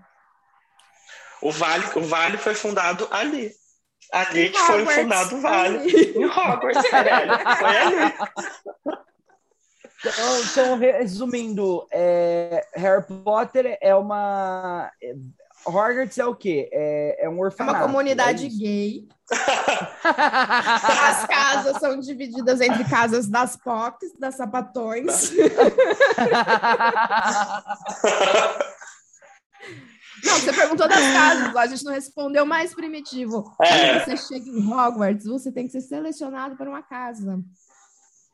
O Vale, o vale foi fundado ali. Ali que foi fundado o Vale. Em Hogwarts, é, foi ali. Então, então resumindo, é, Harry Potter é uma. Hogwarts é o quê? É, é um orfanato. É uma comunidade é gay. As casas são divididas entre casas das POCs, das sapatões. Não, você perguntou das casas, a gente não respondeu mais primitivo. É. Quando você chega em Hogwarts, você tem que ser selecionado para uma casa.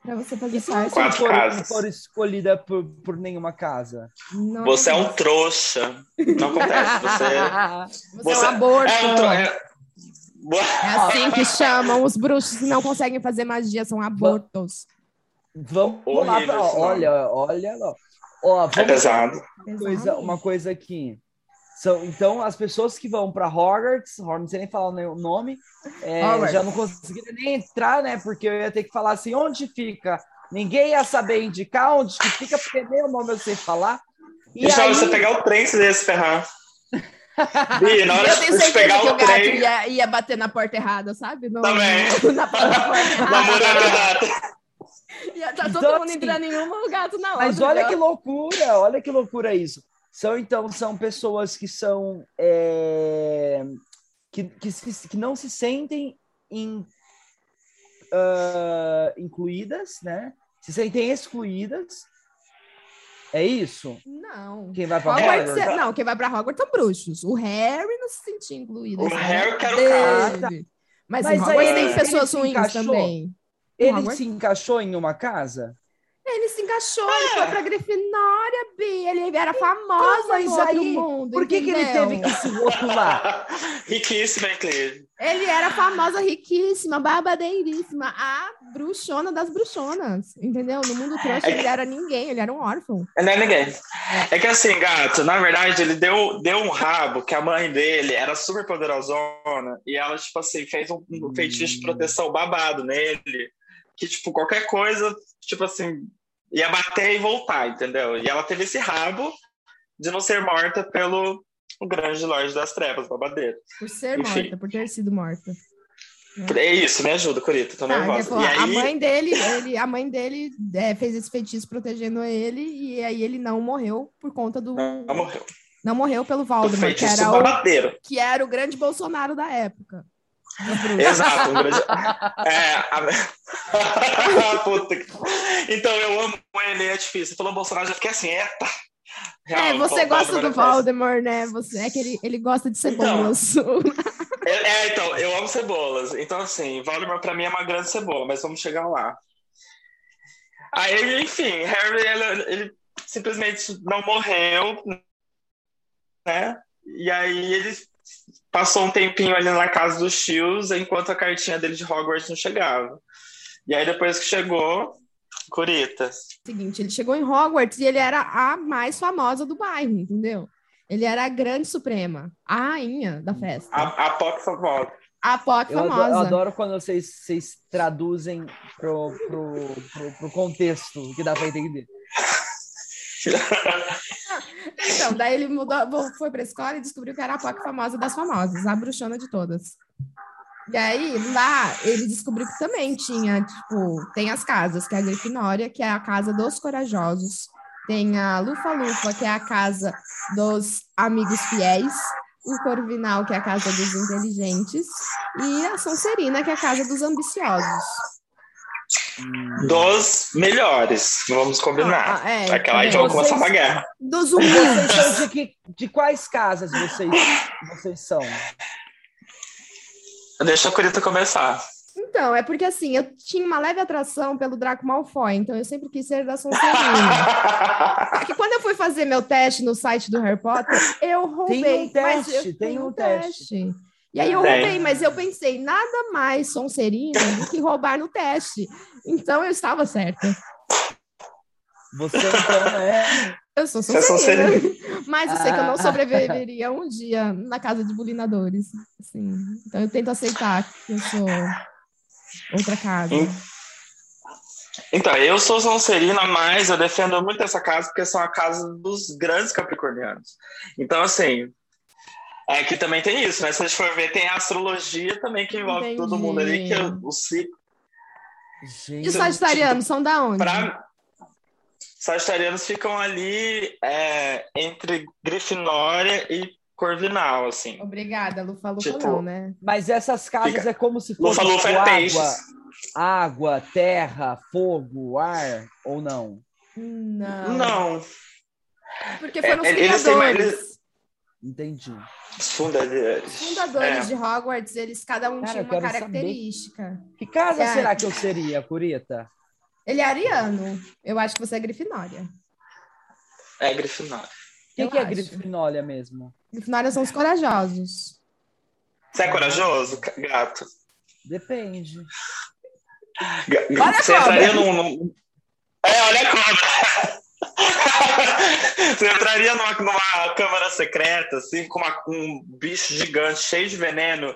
Para você fazer parte. Se for, for escolhida por, por nenhuma casa. Não você é um trouxa. Não acontece. Você, você, você é um aborto. É, um tro... é... é assim que chamam os bruxos que não conseguem fazer magia, são abortos. Vamos lá, pra, olha, olha, ó, é pesado. Uma coisa, uma coisa aqui. São, então, as pessoas que vão para Hogwarts, não sei nem falar o nome, é, já não conseguiram nem entrar, né? Porque eu ia ter que falar assim, onde fica? Ninguém ia saber indicar onde que fica, porque nem o nome eu sei falar. E Deixa aí... você pegar o trem se se ferrar. Bi, na hora Eu de tenho certeza pegar que o o gato trem. ia, ia bater na porta errada, sabe? No, Também. Na, porta errada. Ia tá todo Então, mundo assim, entrando em uma, o gato na outra. Mas olha que loucura, olha que loucura isso. São então são pessoas que são é, que, que, que não se sentem em, ah, incluídas, né? Se sentem excluídas. É isso? Não. Quem vai para Hogwarts Hogwarts? é- não, quem vai pra Hogwarts são bruxos. O Harry não se sentia incluído. O é Harry que era o dele. cara. Mas, Mas aí tem pessoas se ruins encaixou? também. Ele se encaixou em uma casa? Ele se encaixou, ele foi pra Grifinória, Bi. Ele era famoso mas no outro aí, mundo. Por que, que ele teve que se rotular? Riquíssima, inclusive. Ele era famosa, riquíssima, babadeiríssima, a bruxona das bruxonas, entendeu? No mundo trouxa É ele que- era ninguém, ele era um órfão. Não é ninguém. É que assim, gato, na verdade, ele deu, deu um rabo que a mãe dele era super poderosona e ela, tipo assim, fez um, um feitiço de proteção babado nele. Que, tipo, qualquer coisa, tipo assim, ia bater e voltar, entendeu? E ela teve esse rabo de não ser morta pelo o grande Lorde das Trevas, babadeiro. Por ser Enfim. morta, por ter sido morta. É isso, me ajuda, Corita, tô Tá, nervosa. falou, E A aí, mãe dele, ele, a mãe dele é, fez esse feitiço protegendo ele, e aí ele não morreu por conta do. não morreu. Não morreu pelo O Voldemort, que era o, babadeiro. que era o grande Bolsonaro da época. Exato, um grande. É, a... Puta que... Então, eu amo ele, é difícil. Você falou Bolsonaro, eu já fiquei assim, eita. É, Real, você o gosta do é. Voldemort, né? Você, é que ele, ele gosta de cebolas. É, é, então, eu amo cebolas. Então, assim, Voldemort pra mim é uma grande cebola, mas vamos chegar lá. Aí, enfim, Harry, ele, ele simplesmente não morreu, né? E aí ele passou um tempinho ali na casa dos tios, enquanto a cartinha dele de Hogwarts não chegava. E aí, depois que chegou, Curita. Seguinte, ele chegou em Hogwarts e ele era a mais famosa do bairro, entendeu? Ele era a grande suprema, a rainha da festa. A, a Poc famosa. A POC Eu adoro, famosa. eu adoro quando vocês, vocês traduzem pro, pro, pro, pro contexto que dá pra entender. Então, daí ele mudou, foi pra escola e descobriu que era a POC famosa das famosas, a bruxona de todas. E aí, lá, ele descobriu que também tinha, tipo, tem as casas, que é a Grifinória, que é a casa dos corajosos, tem a Lufa-Lufa, que é a casa dos amigos fiéis, o Corvinal, que é a casa dos inteligentes, e a Sonserina, que é a casa dos ambiciosos. Dos melhores, vamos combinar. Ah, é, Aquela aí vai começar uma guerra. Dos são de, que, de quais casas vocês, vocês são? Deixa a Curita começar. Então, é porque assim, eu tinha uma leve atração pelo Draco Malfoy, então eu sempre quis ser da Sonserina. Que quando eu fui fazer meu teste no site do Harry Potter, eu roubei. Tem um mas teste, eu- tem um teste. E aí eu Tem. roubei, mas eu pensei, nada mais Sonserina do que roubar no teste. Então eu estava certa. Você então é. Eu sou é Sonserina. Sonserina. Mas eu sei que eu não Ah. sobreviveria um dia na casa de bulinadores. Assim. Então eu tento aceitar que eu sou outra casa. Hum. Então, eu sou Sonserina, mas eu defendo muito essa casa porque são a casa dos grandes capricornianos. Então, assim, é que também tem isso, né? Se a gente for ver, tem a astrologia também que envolve Entendi. todo mundo ali, que o ciclo. Gente, E os sagitarianos são da onde? Pra... Sagitarianos ficam ali é, entre Grifinória e Corvinal, assim. Obrigada, Lufa Lufa Tipo, não, né? Mas essas casas Fica- é como se fosse Lufa-Lufa tipo, é água, peixes. água, terra, fogo, ar, ou não? Não. Não, Porque foram os É, eles têm mais- fundadores. Entendi. os fundadores. Os fundadores É. de Hogwarts, eles cada um Cara, tinha uma característica. Que casa É. será que eu seria, Curita? Ele é ariano. Eu acho que você é Grifinória. É Grifinória. O que, é. Grifinória mesmo? Grifinória são os corajosos. Você é corajoso, gato? Depende. Ga- Olha a Você cobra. entraria num- É, olha a cobra! Você entraria numa, numa câmara secreta, assim, com, uma- um bicho gigante, cheio de veneno,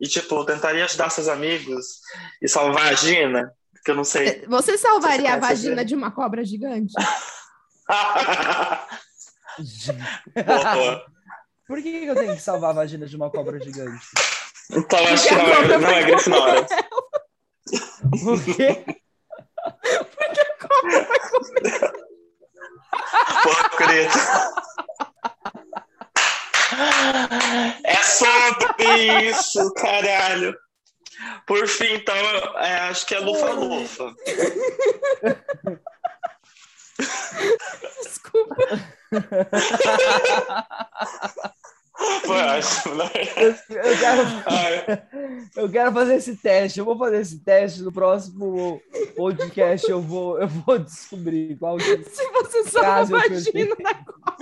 e, tipo, tentaria ajudar seus amigos e salvar a Gina? Que eu não sei. Você salvaria a vagina de uma cobra gigante? Por que eu tenho que salvar a vagina de uma cobra gigante? Então acho que não é, não é Grifinória. Por quê? Porque a cobra vai comer. Creta. É sobre isso, caralho. Por fim, então, é, acho que é Lufa-Lufa. Desculpa. Eu acho, né? Eu quero, Ai, eu quero fazer esse teste. Eu vou fazer esse teste no próximo podcast. Eu vou, eu vou descobrir qual que Se você só Caso vagina da cobra.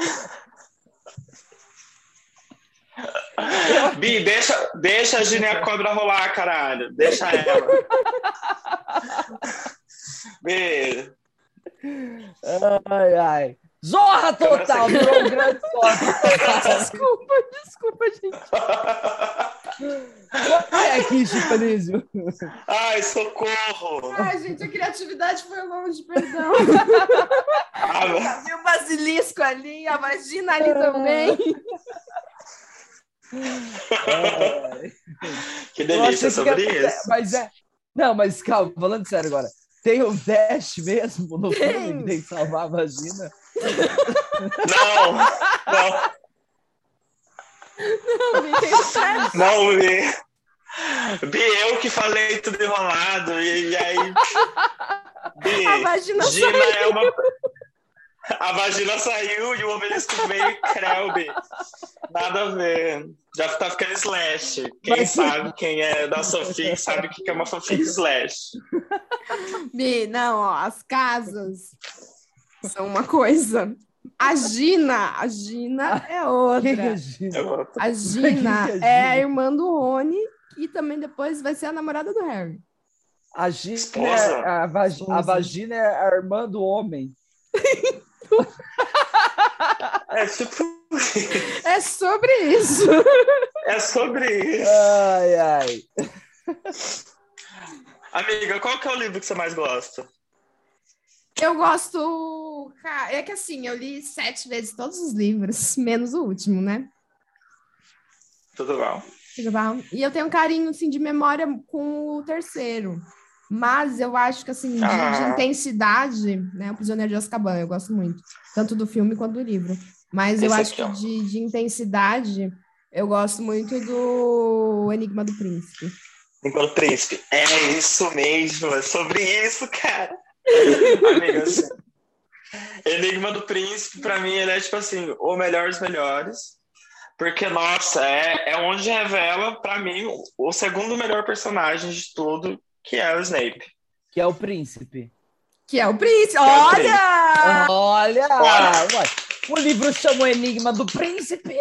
Bi, deixa, deixa a Gina e a cobra rolar, caralho. Deixa ela. Bi, Ai, ai. Zorra total, virou um grande zorra. Desculpa, desculpa, gente. Vai aqui, Chico Anísio. Ai, socorro. Ai, gente, a criatividade foi longe, perdão. Ah, Havia o basilisco ali, a vagina ali também. Ai. que delícia que sobre era- isso. Mas é. Não, mas calma, falando sério agora. Tem um teste mesmo no Tem. filme que tem que salvar a vagina? Não, não, Não, me tem não, Bi. Bi, eu que falei tudo enrolado. E, e aí. Bi, A vagina Gina saiu. é uma. A vagina saiu e o obelisco veio e creu, Bi. Nada a ver. Já tá ficando slash. Quem Mas- sabe quem é da fanfic sabe o que é uma fanfic slash. Bi, não, ó, as casas são uma coisa. A Gina, a Gina é Quem é outra. Gina? Eu- A Gina é é a Gina? irmã do Rony e também depois vai ser a namorada do Harry. A Gina é a, vag- a vagina é a irmã do homem. É tipo. É sobre isso. É sobre isso. Ai, ai. Amiga, qual que é o livro que você mais gosta? Eu gosto. É que assim, eu li sete vezes todos os livros, menos o último, né? Tudo bom? Tudo bom? E eu tenho um carinho assim, de memória com o terceiro. Mas eu acho que assim, de, de Ah. intensidade, né? O Prisioneiro de Azkaban, eu gosto muito. Tanto do filme quanto do livro. Mas eu Esse acho aqui, que de, de intensidade, eu gosto muito do Enigma do Príncipe. Enquanto príncipe. É isso mesmo, é sobre isso, cara. Amiga, assim, Enigma do Príncipe, pra mim, ele é tipo assim, o melhor dos melhores. Porque, nossa, é, é onde revela, pra mim, o, o segundo melhor personagem de tudo, que é o Snape. Que é o príncipe. Que é o príncipe. é o Olha! Olha! Olha. o livro chama o Enigma do Príncipe.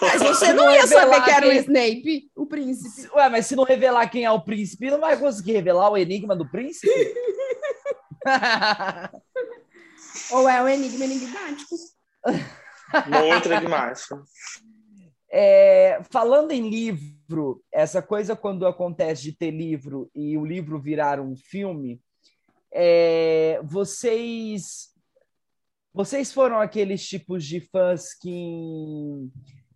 Mas você não não ia saber revelar que era o quem- Snape, o príncipe. Ué, mas se não revelar quem é o príncipe, não vai conseguir revelar o enigma do príncipe? Ou é o Enigma Enigmático. Muito enigmático. É, falando em livro, essa coisa quando acontece de ter livro e o livro virar um filme, é, vocês vocês foram aqueles tipos de fãs que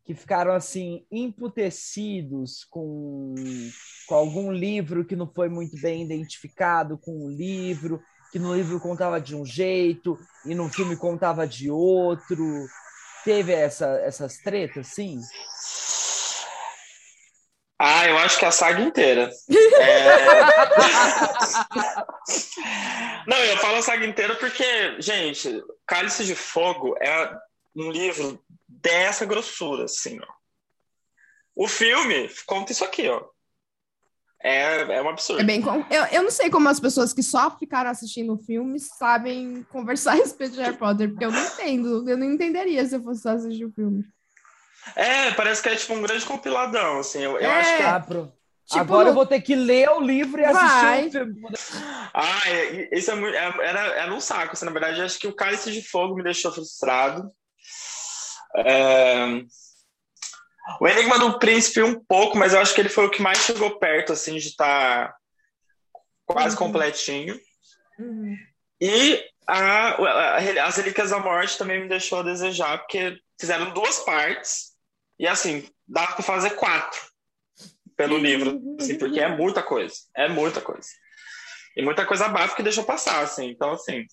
que ficaram assim emputecidos com, com algum livro que não foi muito bem identificado com o livro, que no livro contava de um jeito e no filme contava de outro. Teve essa, essas tretas, sim? Ah, eu acho que a saga inteira. É... Não, eu falo a saga inteira porque, gente, Cálice de Fogo é um livro dessa grossura, assim, ó. O filme conta isso aqui, ó. É, é um absurdo. É bem com... eu, eu não sei como as pessoas que só ficaram assistindo o filme sabem conversar a respeito de Harry Potter, porque eu não entendo. Eu não entenderia se eu fosse só assistir o filme. É, parece que é tipo um grande compiladão, assim. Eu, eu É. acho que. Ah, pro- Tipo, Agora eu vou ter que ler o livro e assistir Vai. o filme. Ah, é- isso é muito. é- Era, era um saco, assim, na verdade. Acho que o Cálice de Fogo me deixou frustrado. É, O Enigma do Príncipe um pouco, mas eu acho que ele foi o que mais chegou perto, assim, de estar quase Uhum. completinho. Uhum. E a, a, As Relíquias da Morte também me deixou a desejar, porque fizeram duas partes, e assim, dá para fazer quatro pelo livro, assim, porque é muita coisa, é muita coisa. E muita coisa básica que deixou passar, assim, então assim.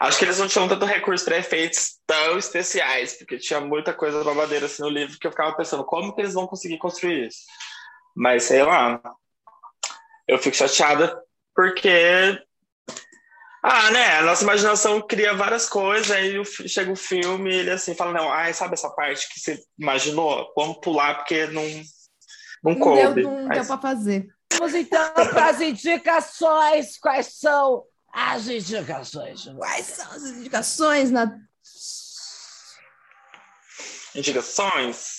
Acho que eles não tinham tanto recurso para efeitos tão especiais, porque tinha muita coisa babadeira assim no livro que eu ficava pensando, como que eles vão conseguir construir isso? Mas sei lá. Eu fico chateada porque ah, né? A nossa imaginação cria várias coisas, aí chega o filme e ele assim fala: Não, ai, sabe essa parte que você imaginou? Vamos pular porque não, não, não coube. Deu, não deu para fazer. Vamos então para as indicações. Quais são as indicações? Quais são as indicações na. Indicações?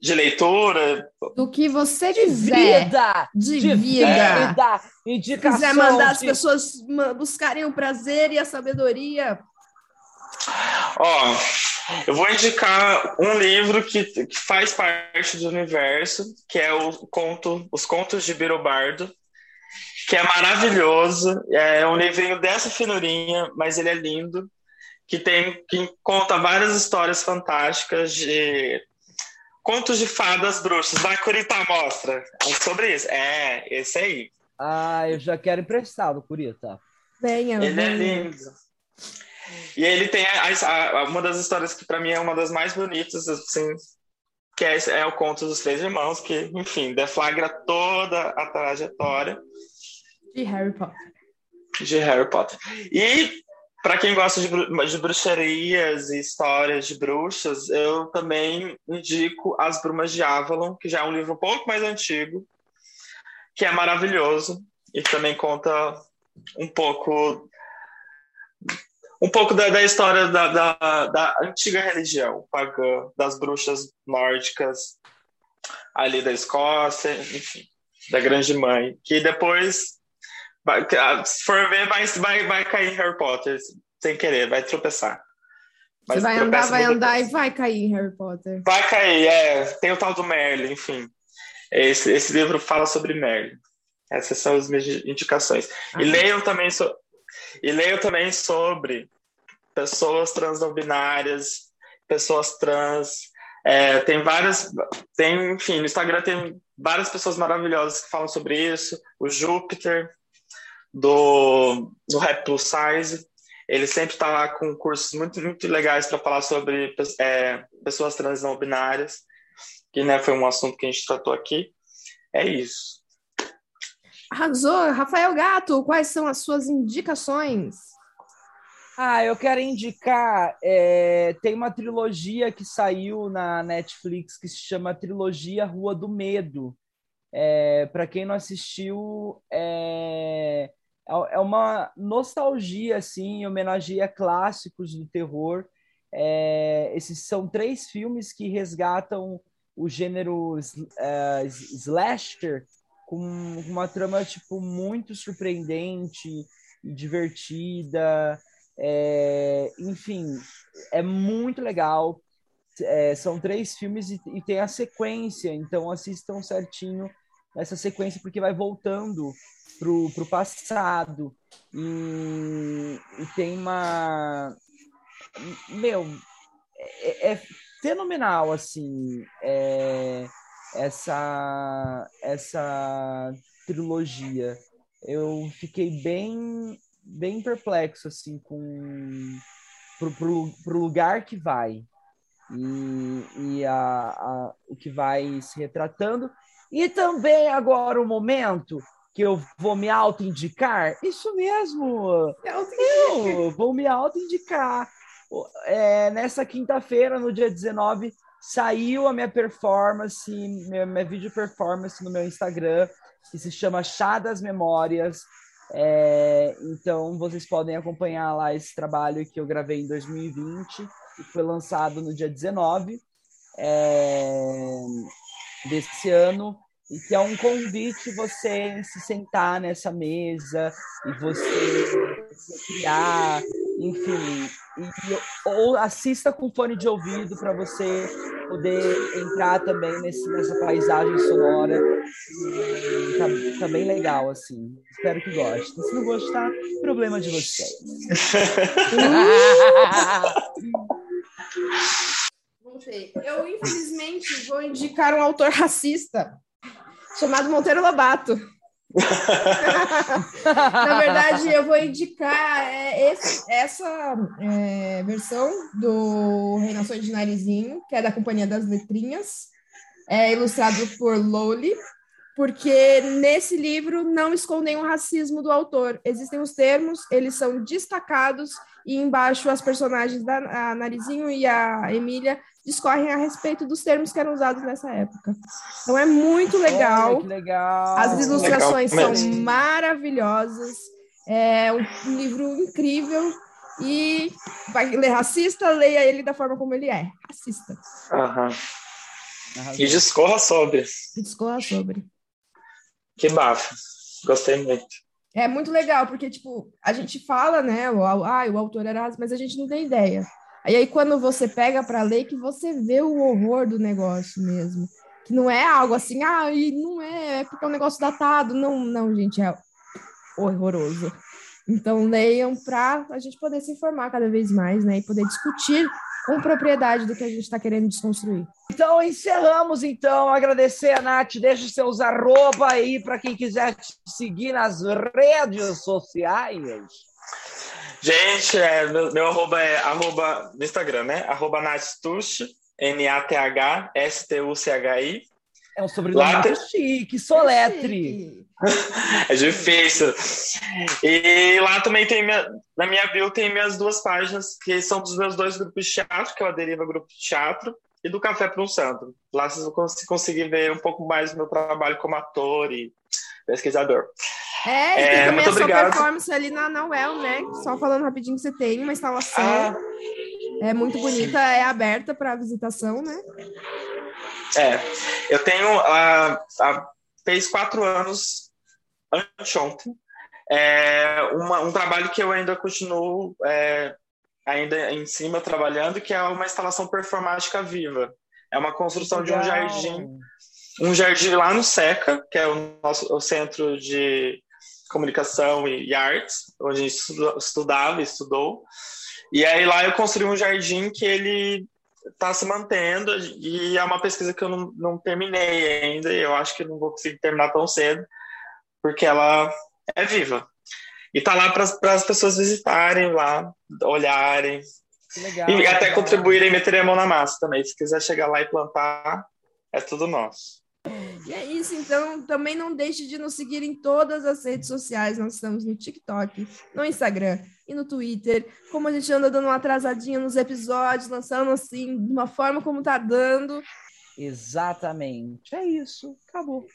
de leitura. Do que você de quiser. Vida, de, de vida. vida. Indicação. quiser mandar as pessoas buscarem o prazer e a sabedoria. Ó, eu vou indicar um livro que, que faz parte do universo, que é o conto, Os Contos de Birobardo, que é maravilhoso. É um livrinho dessa finurinha, mas ele é lindo, que tem que conta várias histórias fantásticas de Contos de fadas bruxas. Vai, Curita, mostra. É sobre isso. É, esse aí. Ah, eu já quero emprestado, Curita. Venha, Ele venha. é lindo. E ele tem a, a, uma das histórias que para mim é uma das mais bonitas, assim, que é, é, o conto dos três irmãos, que, enfim, deflagra toda a trajetória de Harry Potter. De Harry Potter. E para quem gosta de, de, bruxarias e histórias de bruxas, eu também indico As Brumas de Avalon, que já é um livro um pouco mais antigo, que é maravilhoso e também conta um pouco um pouco da, da história da, da, da, antiga religião pagã, das bruxas nórdicas ali da Escócia, enfim, da Grande Mãe, que depois Vai, ah, se for ver, vai, vai, vai cair Harry Potter sem querer, vai tropeçar. Mas Você vai andar, vai andar e vai cair Harry Potter. Vai cair, é. Tem o tal do Merlin, enfim. Esse, esse livro fala sobre Merlin. Essas são as minhas indicações. Ah, e leiam também, so, e leiam também sobre pessoas trans não binárias, pessoas trans. É, tem várias, tem, enfim, no Instagram tem várias pessoas maravilhosas que falam sobre isso. O Júpiter, do, do Rap Plus Size. Ele sempre está lá com cursos muito, muito legais para falar sobre é, pessoas trans não binárias, que né, foi um assunto que a gente tratou aqui. É isso. Arrasou. Rafael Gato, quais são as suas indicações? Ah, eu quero indicar. É, tem uma trilogia que saiu na Netflix que se chama Trilogia Rua do Medo. É, Para quem não assistiu, é, é, é uma nostalgia, assim, homenageia clássicos do terror. É, esses são três filmes que resgatam o gênero uh, slasher com uma trama tipo muito surpreendente e divertida. É, enfim, é muito legal. É, são três filmes e, e, tem a sequência, então assistam certinho essa sequência porque vai voltando pro, pro passado. E, e tem uma. Meu, é, é fenomenal, assim, é, essa, essa trilogia. Eu fiquei bem, bem perplexo, assim, com pro, pro, pro lugar que vai e, e a, a, o que vai se retratando. E também agora o momento que eu vou me auto-indicar? Isso mesmo! Eu vou me auto-indicar. É, nessa quinta-feira, no dia 19, saiu a minha performance, minha, minha vídeo performance no meu Instagram, que se chama Chá das Memórias. É, então, vocês podem acompanhar lá esse trabalho que eu gravei em 2020 e foi lançado no dia 19 é, desse ano e que é um convite você se sentar nessa mesa e você criar, enfim, e, ou assista com fone de ouvido para você poder entrar também nesse, nessa paisagem sonora. Tá, tá, bem legal, assim. Espero que gostem. Se não gostar, problema de vocês. Eu, infelizmente, vou indicar um autor racista chamado Monteiro Lobato. Na verdade, eu vou indicar é, esse, essa é, versão do Reinações de Narizinho, que é da Companhia das Letrinhas, é ilustrado por Lowly, porque nesse livro não escondem o racismo do autor. Existem os termos, eles são destacados, e embaixo as personagens da Narizinho e a Emília discorrem a respeito dos termos que eram usados nessa época. Então é muito legal. Olha, legal. As ilustrações legal são maravilhosas. É um livro incrível. E vai ler racista, leia ele da forma como ele é. Racista. Uhum. E discorra sobre. E discorra sobre. Que bafo. Gostei muito. É muito legal, porque, tipo, a gente fala, né, o, ah, o autor era mas a gente não tem ideia. E aí, quando você pega para ler, que você vê o horror do negócio mesmo. Que não é algo assim, ah, e não é, é porque é um negócio datado. Não, não, gente, é horroroso. Então, leiam para a gente poder se informar cada vez mais, né? E poder discutir com propriedade do que a gente está querendo desconstruir. Então, encerramos, então. Agradecer a Nath. Deixe seus arroba aí para quem quiser te seguir nas redes sociais. Gente, é, meu, meu arroba é arroba no Instagram, né? Arroba N-A-T-H-S-T-U-C-H-I. É um sobrenome Lá... muito chique, soletre. é difícil. E lá também tem minha, na minha bio tem minhas duas páginas, que são dos meus dois grupos de teatro, que é o Deriva Grupo de Teatro, e do Café para um Santo. Lá vocês vão conseguir ver um pouco mais do meu trabalho como ator e pesquisador. É, e tem é, também a sua performance ali na, na UEL, né? Só falando rapidinho que você tem uma instalação. Ah, é muito bonita, é aberta para visitação, né? É, eu tenho. Uh, uh, fez quatro anos anteontem. É, uma, um trabalho que eu ainda continuo é, ainda em cima trabalhando, que é uma instalação performática viva. É uma construção Legal. de um jardim, um jardim lá no Seca, que é o nosso o centro de comunicação e, e artes, onde a gente estudava e estudou. E aí lá eu construí um jardim que ele está se mantendo e é uma pesquisa que eu não, não terminei ainda e eu acho que não vou conseguir terminar tão cedo, porque ela é viva. E tá lá para as pessoas visitarem lá, olharem. Legal, e até legal. contribuírem e meterem a mão na massa também. Se quiser chegar lá e plantar, é tudo nosso. E é isso, então também não deixe de nos seguir em todas as redes sociais. Nós estamos no TikTok, no Instagram e no Twitter. Como a gente anda dando uma atrasadinha nos episódios, lançando assim, de uma forma como tá dando. Exatamente. É isso. Acabou.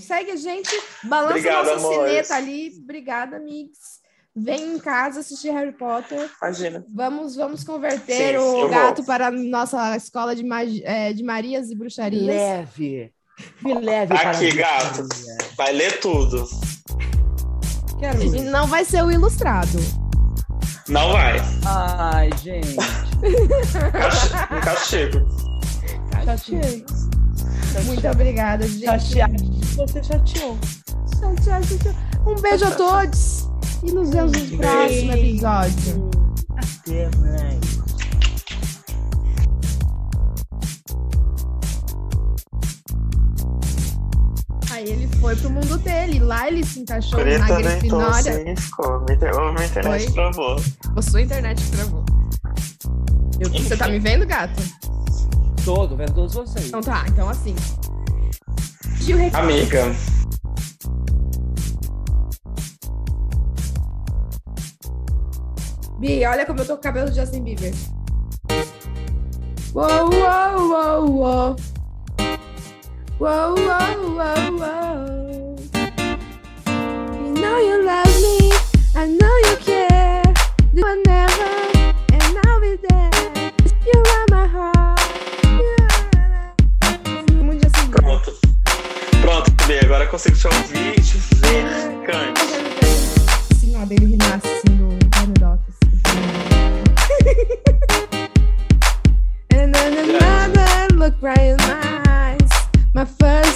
Segue a gente, balança Obrigada, nossa cineta ali. Obrigada, amigos. Vem em casa assistir Harry Potter. Imagina. Vamos, vamos converter Sim, o gato vou. para a nossa escola de, magi... é, de Marias e Bruxarias. Leve. Me leve Aqui, gato. Vai ler tudo. Quero e não vai ser o ilustrado. Não vai. Ai, gente. Castigo. Castigo. Muito obrigada, gente. Chateado. Você chateou. Chateado, chateou. Um beijo a todos. E nos vemos no próximo episódio. Até mais. Foi pro mundo dele. Lá ele se encaixou Preta na Grifinória. Assim, ficou. Minha internet foi. travou. A sua internet travou. Eu, você tá me vendo, gato? Todo, vendo todos vocês. Então tá, então assim. Amiga. Bi, olha como eu tô com o cabelo de Justin Bieber. Uou, uou, uou, uou. Whoa, whoa, whoa, whoa. You know you love me, I know you care. Do I never, and I'll be there. You are my heart. Muito assim. Pronto. Pronto, Bê, agora eu consigo te ouvir e te ver. Cante. Sim, ó, dele renasce assim na, na, na, na, my first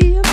be a